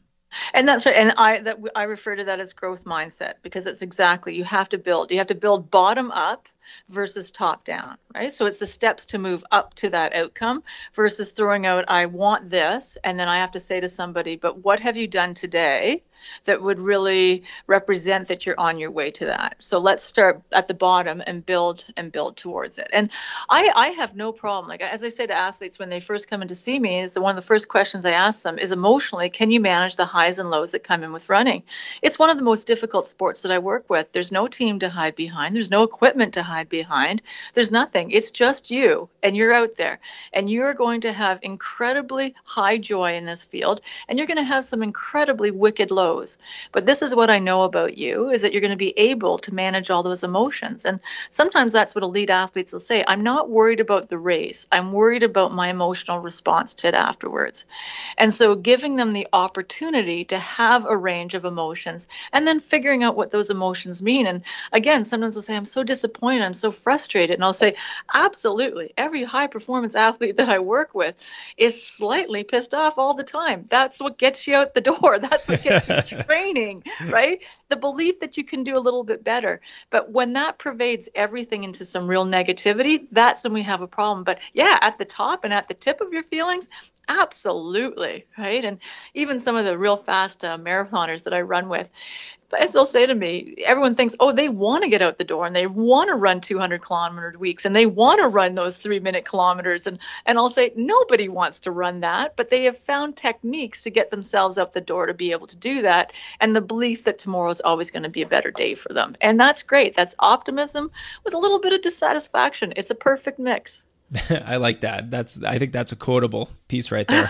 And that's right. And I that I refer to that as growth mindset because it's exactly you have to build. You have to build bottom up versus top down, right? So it's the steps to move up to that outcome versus throwing out I want this and then I have to say to somebody, but what have you done today that would really represent that you're on your way to that. So let's start at the bottom and build and build towards it. And I, I have no problem. Like as I say to athletes when they first come in to see me, is one of the first questions I ask them is emotionally, can you manage the highs and lows that come in with running? It's one of the most difficult sports that I work with. There's no team to hide behind. There's no equipment to hide behind. There's nothing. It's just you and you're out there and you're going to have incredibly high joy in this field and you're going to have some incredibly wicked lows but this is what I know about you is that you're going to be able to manage all those emotions. And sometimes that's what elite athletes will say. I'm not worried about the race. I'm worried about my emotional response to it afterwards. And so giving them the opportunity to have a range of emotions and then figuring out what those emotions mean. And again, sometimes they'll say, I'm so disappointed, I'm so frustrated. And I'll say, absolutely. Every high performance athlete that I work with is slightly pissed off all the time. That's what gets you out the door. That's what gets you training, right? The belief that you can do a little bit better. But when that pervades everything into some real negativity, that's when we have a problem. But yeah, at the top and at the tip of your feelings, absolutely, right? And even some of the real fast uh, marathoners that I run with, as they'll say to me, everyone thinks, oh, they want to get out the door and they want to run 200 kilometer weeks and they want to run those three minute kilometers. And, and I'll say, nobody wants to run that, but they have found techniques to get themselves out the door to be able to do that. And the belief that tomorrow is always going to be a better day for them. And that's great. That's optimism with a little bit of dissatisfaction. It's a perfect mix. I like that. That's I think that's a quotable piece right there.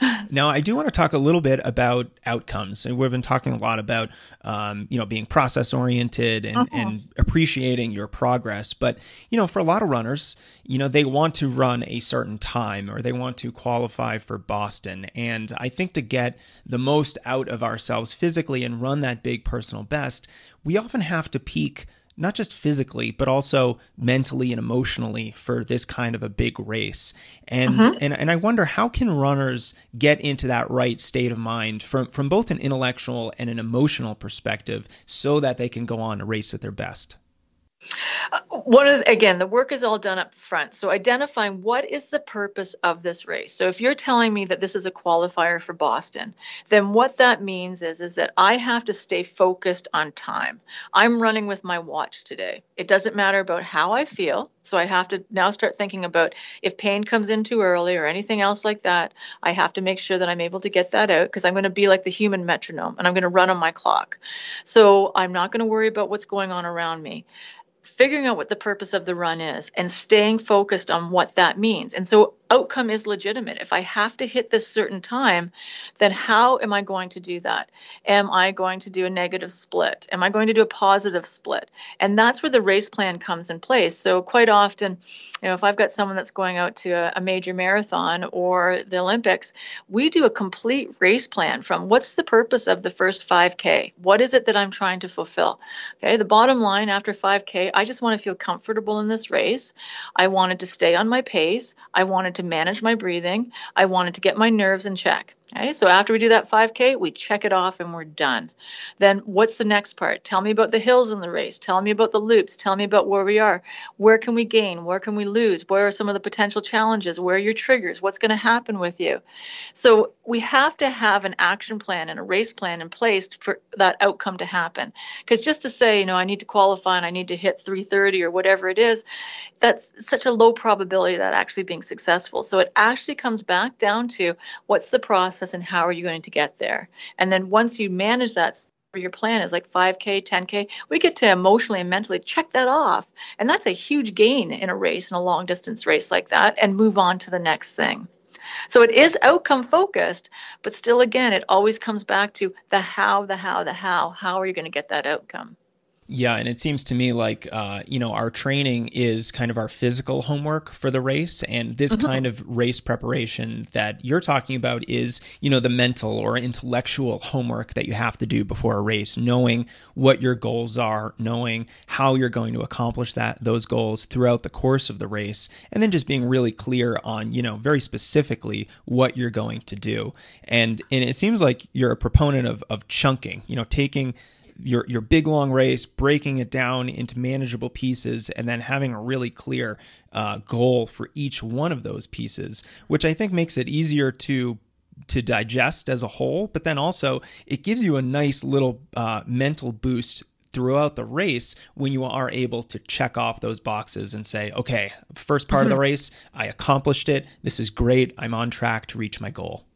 now, I do want to talk a little bit about outcomes, and we've been talking a lot about um, you know being process oriented and, uh-huh. and appreciating your progress. But you know, for a lot of runners, you know they want to run a certain time or they want to qualify for Boston, and I think to get the most out of ourselves physically and run that big personal best, we often have to peak not just physically, but also mentally and emotionally for this kind of a big race. And uh-huh. and, and I wonder how can runners get into that right state of mind from, from both an intellectual and an emotional perspective so that they can go on to race at their best? One of the, again the work is all done up front. So identifying what is the purpose of this race. So if you're telling me that this is a qualifier for boston then what that means is is that i have to stay focused on time. I'm running with my watch today. It doesn't matter about how i feel. So i have to now start thinking about if pain comes in too early or anything else like that i have to make sure that i'm able to get that out because i'm going to be like the human metronome and i'm going to run on my clock. So i'm not going to worry about what's going on around me figuring out what the purpose of the run is and staying focused on what that means. And so outcome is legitimate. If I have to hit this certain time, then how am I going to do that? Am I going to do a negative split? Am I going to do a positive split? And that's where the race plan comes in place. So quite often, you know, if I've got someone that's going out to a, a major marathon or the Olympics, we do a complete race plan from what's the purpose of the first 5K? What is it that I'm trying to fulfill? Okay, the bottom line after 5K, I just want to feel comfortable in this race. I wanted to stay on my pace. I wanted to manage my breathing. I wanted to get my nerves in check. Okay, so after we do that 5K, we check it off and we're done. Then what's the next part? Tell me about the hills in the race. Tell me about the loops. Tell me about where we are. Where can we gain? Where can we lose? Where are some of the potential challenges? Where are your triggers? What's going to happen with you? So we have to have an action plan and a race plan in place for that outcome to happen. Because just to say, you know, I need to qualify and I need to hit 330 or whatever it is, that's such a low probability of that actually being successful. So it actually comes back down to what's the process process and how are you going to get there? And then once you manage that, your plan is like 5K, 10K, we get to emotionally and mentally check that off. And that's a huge gain in a race, in a long distance race like that, and move on to the next thing. So it is outcome focused, but still, again, it always comes back to the how, the how, the how. How are you going to get that outcome? Yeah, and it seems to me like uh, you know our training is kind of our physical homework for the race, and this mm-hmm. kind of race preparation that you're talking about is you know the mental or intellectual homework that you have to do before a race, knowing what your goals are, knowing how you're going to accomplish that those goals throughout the course of the race, and then just being really clear on you know very specifically what you're going to do. And and it seems like you're a proponent of of chunking, you know, taking your your big long race, breaking it down into manageable pieces, and then having a really clear uh, goal for each one of those pieces, which I think makes it easier to to digest as a whole. But then also it gives you a nice little uh, mental boost throughout the race when you are able to check off those boxes and say, okay, first part mm-hmm. of the mm-hmm. race, I accomplished it. This is great. I'm on track to reach my goal.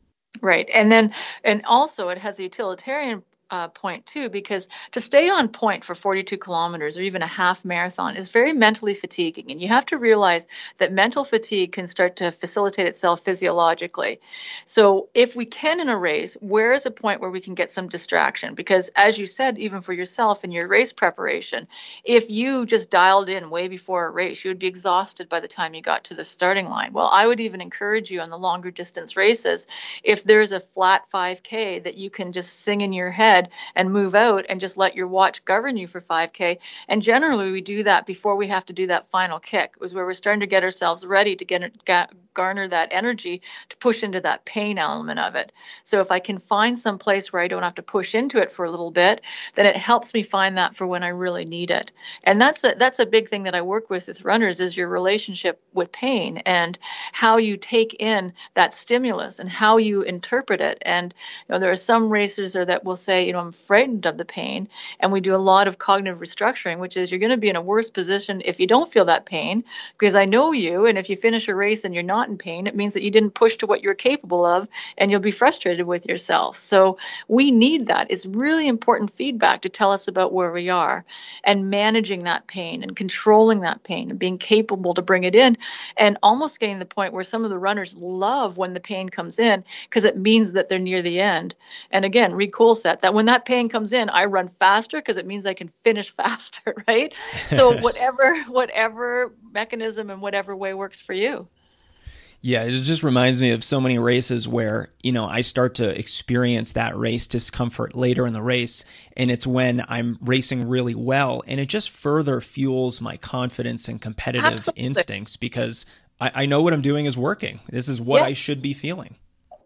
Right. And then, and also it has a utilitarian uh, point too, because to stay on point for 42 kilometers or even a half marathon is very mentally fatiguing. And you have to realize that mental fatigue can start to facilitate itself physiologically. So, if we can in a race, where is a point where we can get some distraction? Because, as you said, even for yourself in your race preparation, if you just dialed in way before a race, you would be exhausted by the time you got to the starting line. Well, I would even encourage you on the longer distance races, if there's a flat 5K that you can just sing in your head and move out and just let your watch govern you for 5K. And generally, we do that before we have to do that final kick, was where we're starting to get ourselves ready to get, get garner that energy to push into that pain element of it. So if I can find some place where I don't have to push into it for a little bit, then it helps me find that for when I really need it. And that's a that's a big thing that I work with with runners is your relationship with pain and how you take in that stimulus and how you interpret it. And you know there are some racers that will say, you know, I'm frightened of the pain, and we do a lot of cognitive restructuring, which is you're going to be in a worse position if you don't feel that pain because I know you, and if you finish a race and you're not in pain, it means that you didn't push to what you're capable of and you'll be frustrated with yourself. So we need that. It's really important feedback to tell us about where we are and managing that pain and controlling that pain and being capable to bring it in and almost getting the point where some of the runners love when the pain comes in because it means that they're near the end. And again, Reid said that when that pain comes in, I run faster because it means I can finish faster, right? So whatever whatever mechanism and whatever way works for you. Yeah, it just reminds me of so many races where, you know, I start to experience that race discomfort later in the race. And it's when I'm racing really well. And it just further fuels my confidence and competitive Absolutely. instincts because I, I, know what I'm doing is working. This is what yeah. I should be feeling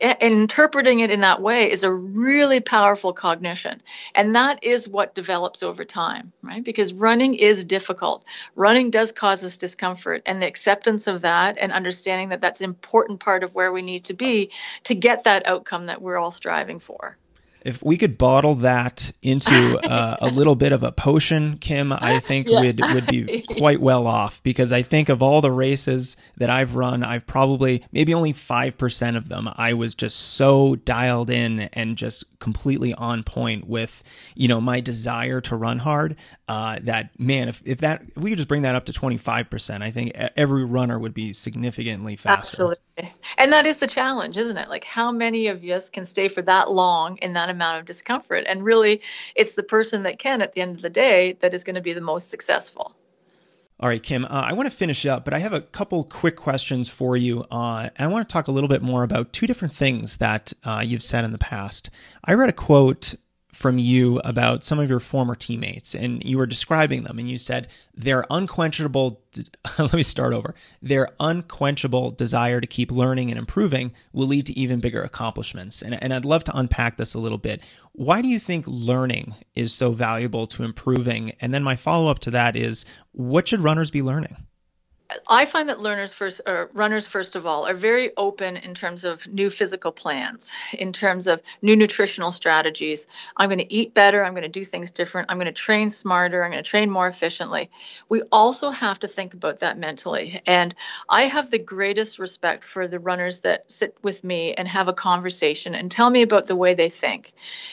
interpreting it in that way is a really powerful cognition. And that is what develops over time right? Because running is difficult. Running does cause us discomfort and the acceptance of that and understanding that that's an important part of where we need to be to get that outcome that we're all striving for if we could bottle that into uh, a little bit of a potion, Kim, I think yeah. would would be quite well off because I think of all the races that I've run, I've probably maybe only five percent of them I was just so dialed in and just completely on point with you know my desire to run hard. Uh, that man, if if that if we could just bring that up to twenty five percent, I think every runner would be significantly faster. Absolutely. And that is the challenge, isn't it? Like, how many of us can stay for that long in that amount of discomfort? And really, it's the person that can at the end of the day that is going to be the most successful. All right, Kim, uh, I want to finish up, but I have a couple quick questions for you. Uh, I want to talk a little bit more about two different things that uh, you've said in the past. I read a quote from you about some of your former teammates and you were describing them and you said their unquenchable let me start over. Their unquenchable desire to keep learning and improving will lead to even bigger accomplishments. And, and i'd love to unpack this a little bit. Why do you think learning is so valuable to improving? And then my follow-up to that is what should runners be learning I find that learners first, or runners first of all, are very open in terms of new physical plans, in terms of new nutritional strategies. I'm going to eat better. I'm going to do things different. I'm going to train smarter. I'm going to train more efficiently. We also have to think about that mentally. And I have the greatest respect for the runners that sit with me and have a conversation and tell me about the way they think.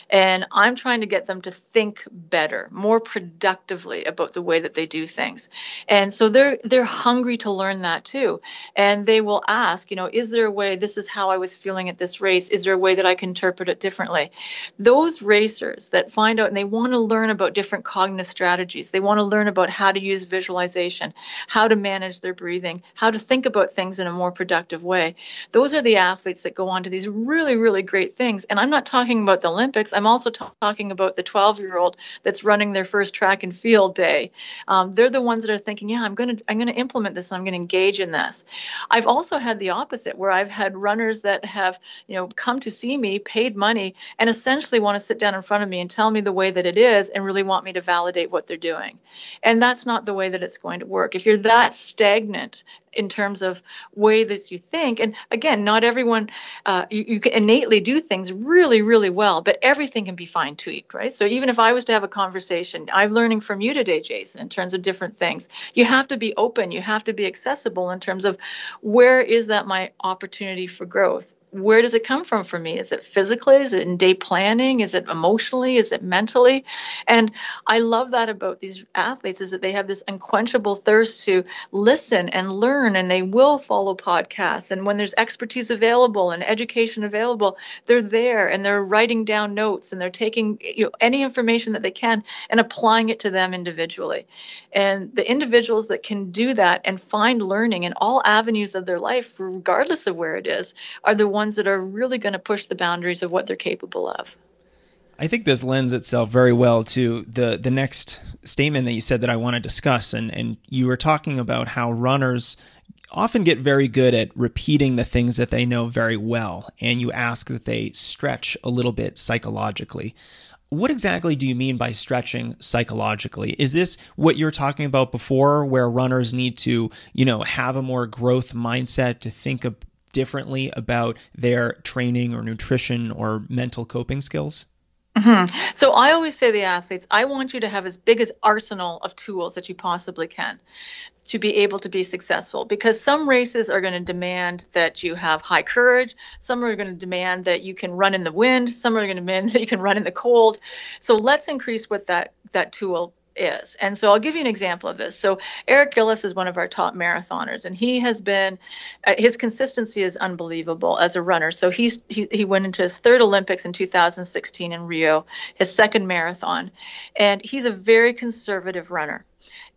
And I'm trying to get them to think better, more productively about the way that they do things. And so they're they're hungry hungry to learn that too. And they will ask, you know, is there a way, this is how I was feeling at this race. Is there a way that I can interpret it differently? Those racers that find out and they want to learn about different cognitive strategies, they want to learn about how to use visualization, how to manage their breathing, how to think about things in a more productive way. Those are the athletes that go on to these really, really great things. And I'm not talking about the Olympics, I'm also t- talking about the 12 year old that's running their first track and field day. Um, they're the ones that are thinking, yeah, I'm going to I'm going to implement this. And I'm going to engage in this. I've also had the opposite, where I've had runners that have you know come to see me, paid money, and essentially want to sit down in front of me and tell me the way that it is, and really want me to validate what they're doing. And that's not the way that it's going to work. If you're that stagnant in terms of way that you think. And again not everyone uh, you, you, can innately do things really really well but everything can be fine tweaked right? So even if i was to have a conversation i'm learning from you today jason in terms of different things. You have to be open. You have to be accessible in terms of where is that my opportunity for growth where does it come from for me? Is it physically? Is it in day planning? Is it emotionally? Is it mentally? And I love that about these athletes is that they have this unquenchable thirst to listen and learn and they will follow podcasts. And when there's expertise available and education available, they're there and they're writing down notes and they're taking you know, any information that they can and applying it to them individually. And the individuals that can do that and find learning in all avenues of their life, regardless of where it is, are the ones ones that are really going to push the boundaries of what they're capable of. I think this lends itself very well to the the next statement that you said that I want to discuss, and and you were talking about how runners often get very good at repeating the things that they know very well, and you ask that they stretch a little bit psychologically. What exactly do you mean by stretching psychologically? Is this what you're talking about before, where runners need to, you know, have a more growth mindset to think of differently about their training or nutrition or mental coping skills? Mm-hmm. So I always say to the athletes, I want you to have as big as arsenal of tools that you possibly can to be able to be successful because some races are going to demand that you have high courage some are going to demand that you can run in the wind some are going to demand that you can run in the cold so let's increase what that that tool is. And so I'll give you an example of this. So Eric Gillis is one of our top marathoners, and he has been uh, his consistency is unbelievable as a runner. So he's he, he went into his third Olympics in 2016 in Rio, his second marathon, and he's a very conservative runner.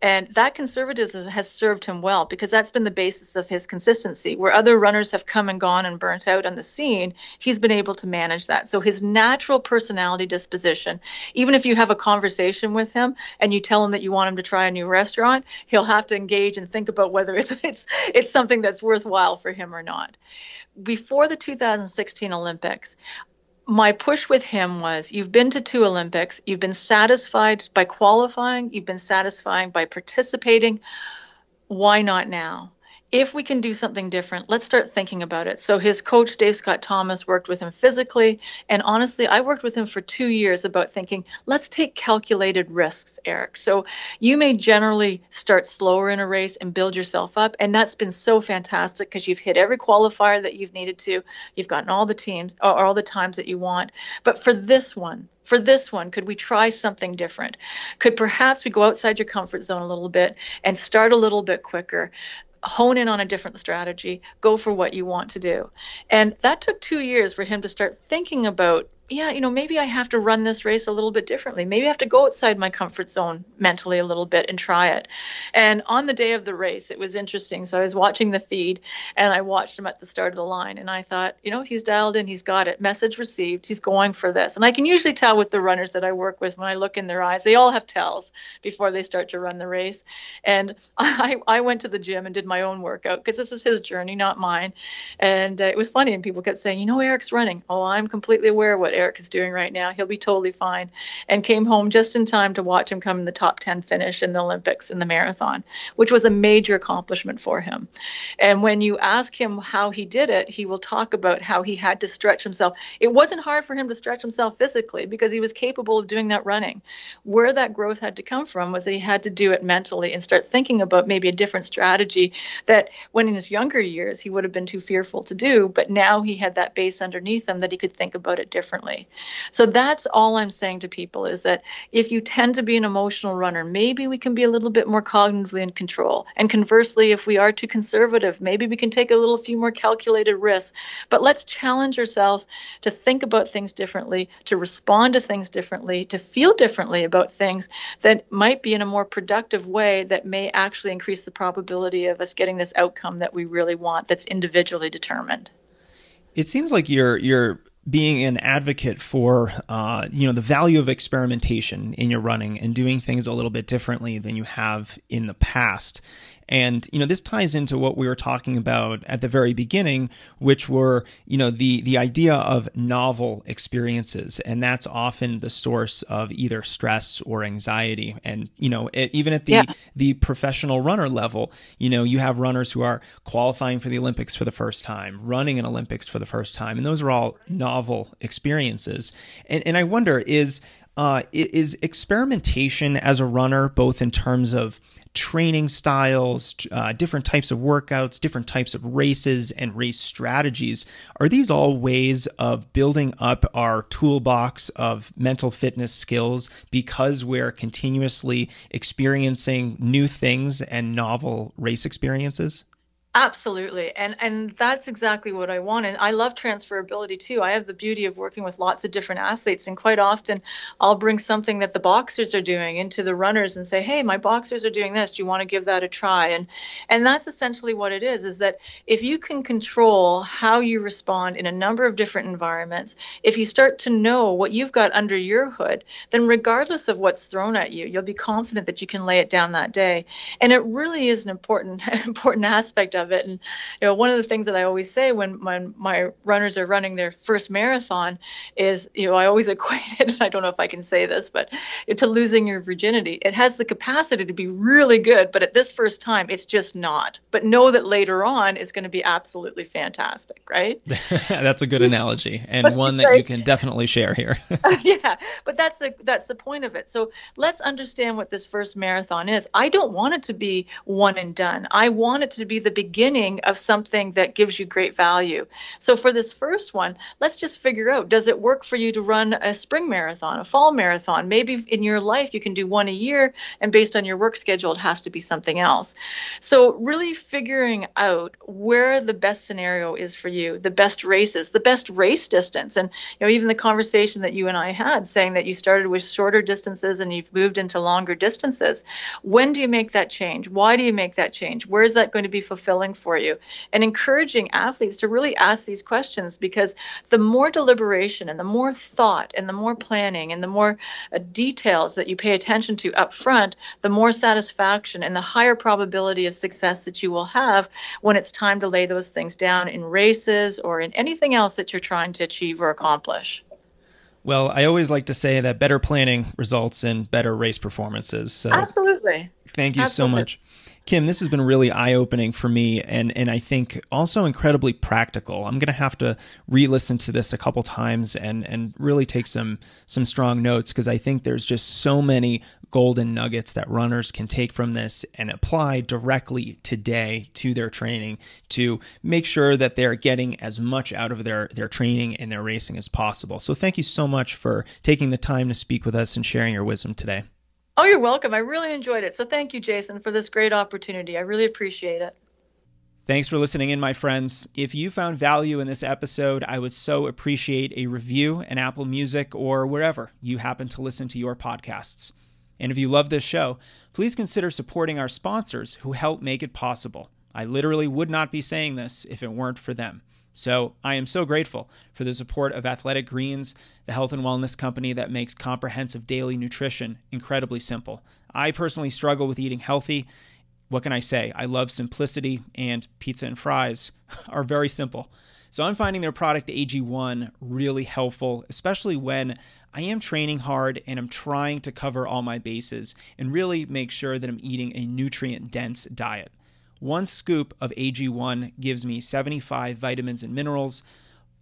And that conservatism has served him well because that's been the basis of his consistency. Where other runners have come and gone and burnt out on the scene, he's been able to manage that. So his natural personality disposition, even if you have a conversation with him and you tell him that you want him to try a new restaurant, he'll have to engage and think about whether it's it's it's something that's worthwhile for him or not. Before the 2016 Olympics, my push with him was you've been to two Olympics, you've been satisfied by qualifying, you've been satisfied by participating. Why not now? If we can do something different, let's start thinking about it. So his coach, Dave Scott Thomas, worked with him physically. And honestly, I worked with him for two years about thinking, let's take calculated risks, Eric. So you may generally start slower in a race and build yourself up. And that's been so fantastic because you've hit every qualifier that you've needed to. You've gotten all the teams or all the times that you want. But for this one, for this one, could we try something different? Could perhaps we go outside your comfort zone a little bit and start a little bit quicker? Hone in on a different strategy, go for what you want to do. And that took two years for him to start thinking about yeah, you know, maybe I have to run this race a little bit differently. Maybe I have to go outside my comfort zone mentally a little bit and try it. And on the day of the race, it was interesting. So I was watching the feed and I watched him at the start of the line and I thought, you know, he's dialed in, he's got it. Message received, he's going for this. And I can usually tell with the runners that I work with when I look in their eyes, they all have tells before they start to run the race. And I, I went to the gym and did my own workout because this is his journey, not mine. And uh, it was funny. And people kept saying, you know, Eric's running. Oh, I'm completely aware of what Eric is doing right now. He'll be totally fine. And came home just in time to watch him come in the top 10 finish in the Olympics in the marathon, which was a major accomplishment for him. And when you ask him how he did it, he will talk about how he had to stretch himself. It wasn't hard for him to stretch himself physically because he was capable of doing that running. Where that growth had to come from was that he had to do it mentally and start thinking about maybe a different strategy that when in his younger years he would have been too fearful to do, but now he had that base underneath him that he could think about it differently differently. So that's all I'm saying to people is that if you tend to be an emotional runner, maybe we can be a little bit more cognitively in control. And conversely, if we are too conservative, maybe we can take a little few more calculated risks. But let's challenge ourselves to think about things differently, to respond to things differently, to feel differently about things that might be in a more productive way that may actually increase the probability of us getting this outcome that we really want that's individually determined. It seems like you're you're being an advocate for uh, you know the value of experimentation in your running and doing things a little bit differently than you have in the past and you know this ties into what we were talking about at the very beginning, which were you know the the idea of novel experiences, and that's often the source of either stress or anxiety. And you know it, even at the yeah. the professional runner level, you know you have runners who are qualifying for the Olympics for the first time, running an Olympics for the first time, and those are all novel experiences. And and I wonder is uh, is experimentation as a runner, both in terms of training styles, uh, different types of workouts, different types of races, and race strategies. Are these all ways of building up our toolbox of mental fitness skills because we're continuously experiencing new things and novel race experiences? Absolutely. And and that's exactly what I want. And I love transferability too. I have the beauty of working with lots of different athletes and quite often I'll bring something that the boxers are doing into the runners and say, "Hey, my boxers are doing this. Do you want to give that a try?" And and that's essentially what it is is that if you can control how you respond in a number of different environments, if you start to know what you've got under your hood, then regardless of what's thrown at you, you'll be confident that you can lay it down that day. And it really is an important important aspect of of it. And you know, one of the things that I always say when my my runners are running their first marathon is, you know, I always equate it. I don't know if I can say this, but to losing your virginity. It has the capacity to be really good, but at this first time, it's just not. But know that later on, it's going to be absolutely fantastic, right? that's a good analogy and one that you can definitely share here. yeah, but that's the that's the point of it. So let's understand what this first marathon is. I don't want it to be one and done. I want it to be the beginning beginning of something that gives you great value. So for this first one, let's just figure out does it work for you to run a spring marathon, a fall marathon? Maybe in your life you can do one a year, and based on your work schedule, it has to be something else. So really figuring out where the best scenario is for you, the best races, the best race distance, and you know even the conversation that you and I had saying that you started with shorter distances and you've moved into longer distances. When do you make that change? Why do you make that change? Where is that going to be fulfilling? For you and encouraging athletes to really ask these questions because the more deliberation and the more thought and the more planning and the more uh, details that you pay attention to up front the more satisfaction and the higher probability of success that you will have when it's time to lay those things down in races or in anything else that you're trying to achieve or accomplish well, I always like to say that better planning results in better race performances. So Absolutely. Thank you Absolutely. so much. Kim, this has been really eye opening for me and, and I think also incredibly practical. I'm going to have to re listen to this a couple times and, and really take some, some strong notes because I think there's just so many golden nuggets that runners can take from this and apply directly today to their training to make sure that they're getting as much out of their, their training and their racing as possible. So thank you so much for taking the time to speak with us and sharing your wisdom today. Oh, you're welcome. I really enjoyed it. So thank you, Jason, for this great opportunity. I really appreciate it. Thanks for listening in, my friends. If you found value in this episode, I would so appreciate a review in Apple Music or wherever you happen to listen to your podcasts. And if you love this show, please consider supporting our sponsors who help make it possible. I literally would not be saying this if it weren't for them. So I am so grateful for the support of Athletic Greens, the health and wellness company that makes comprehensive daily nutrition incredibly simple. I personally struggle with eating healthy. What can I say? I love simplicity, and pizza and fries are very simple. So I'm finding their product AG1 really helpful, especially when I am training hard and I'm trying to cover all my bases and really make sure that I'm eating a nutrient dense diet. One scoop of AG1 gives me 75 vitamins and minerals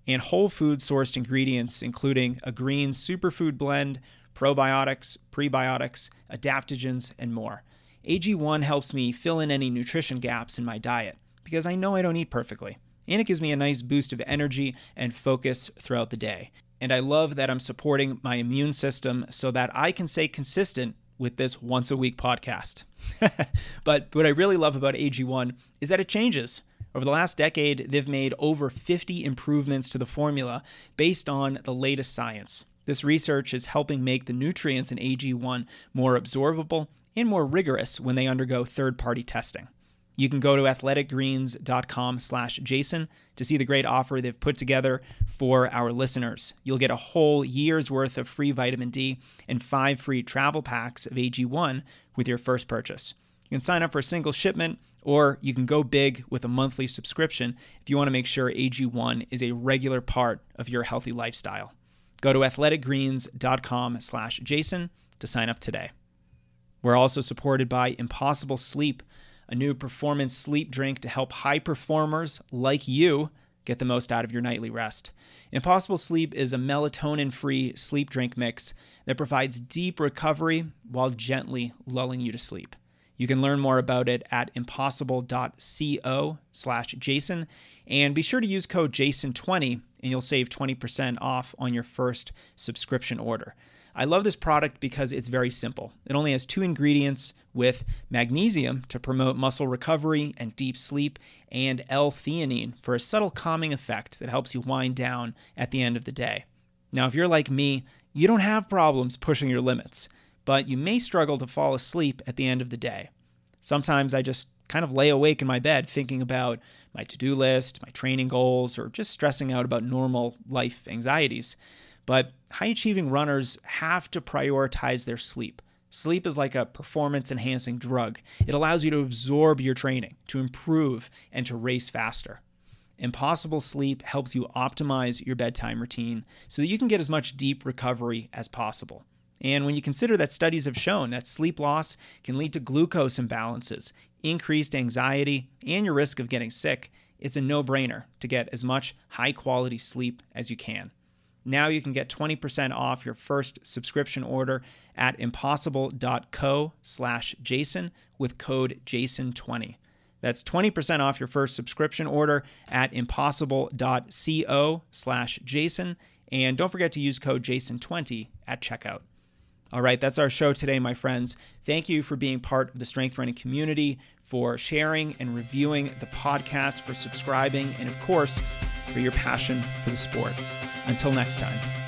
and whole food sourced ingredients, including a green superfood blend, probiotics, prebiotics, adaptogens, and more. AG1 helps me fill in any nutrition gaps in my diet because I know I don't eat perfectly, and it gives me a nice boost of energy and focus throughout the day. And I love that I'm supporting my immune system so that I can stay consistent with this once a week podcast. but what I really love about AG1 is that it changes. Over the last decade, they've made over 50 improvements to the formula based on the latest science. This research is helping make the nutrients in AG1 more absorbable and more rigorous when they undergo third-party testing. You can go to athleticgreens.com slash Jason to see the great offer they've put together for our listeners. You'll get a whole year's worth of free vitamin D and five free travel packs of AG1 with your first purchase. You can sign up for a single shipment or you can go big with a monthly subscription if you want to make sure AG1 is a regular part of your healthy lifestyle. Go to athleticgreens.com slash Jason to sign up today. We're also supported by Impossible Sleep – a new performance sleep drink to help high performers like you get the most out of your nightly rest. Impossible Sleep is a melatonin free sleep drink mix that provides deep recovery while gently lulling you to sleep. You can learn more about it at impossible.co slash Jason. And be sure to use code JASON20 and you'll save 20% off on your first subscription order. I love this product because it's very simple. It only has two ingredients with magnesium to promote muscle recovery and deep sleep, and L theanine for a subtle calming effect that helps you wind down at the end of the day. Now, if you're like me, you don't have problems pushing your limits, but you may struggle to fall asleep at the end of the day. Sometimes I just kind of lay awake in my bed thinking about my to do list, my training goals, or just stressing out about normal life anxieties. But high achieving runners have to prioritize their sleep. Sleep is like a performance enhancing drug. It allows you to absorb your training, to improve, and to race faster. Impossible Sleep helps you optimize your bedtime routine so that you can get as much deep recovery as possible. And when you consider that studies have shown that sleep loss can lead to glucose imbalances, increased anxiety, and your risk of getting sick, it's a no brainer to get as much high quality sleep as you can. Now you can get 20% off your first subscription order at impossible.co slash Jason with code JASON20. That's 20% off your first subscription order at impossible.co slash Jason. And don't forget to use code JASON20 at checkout. All right, that's our show today, my friends. Thank you for being part of the Strength Running community, for sharing and reviewing the podcast, for subscribing, and of course, for your passion for the sport. Until next time.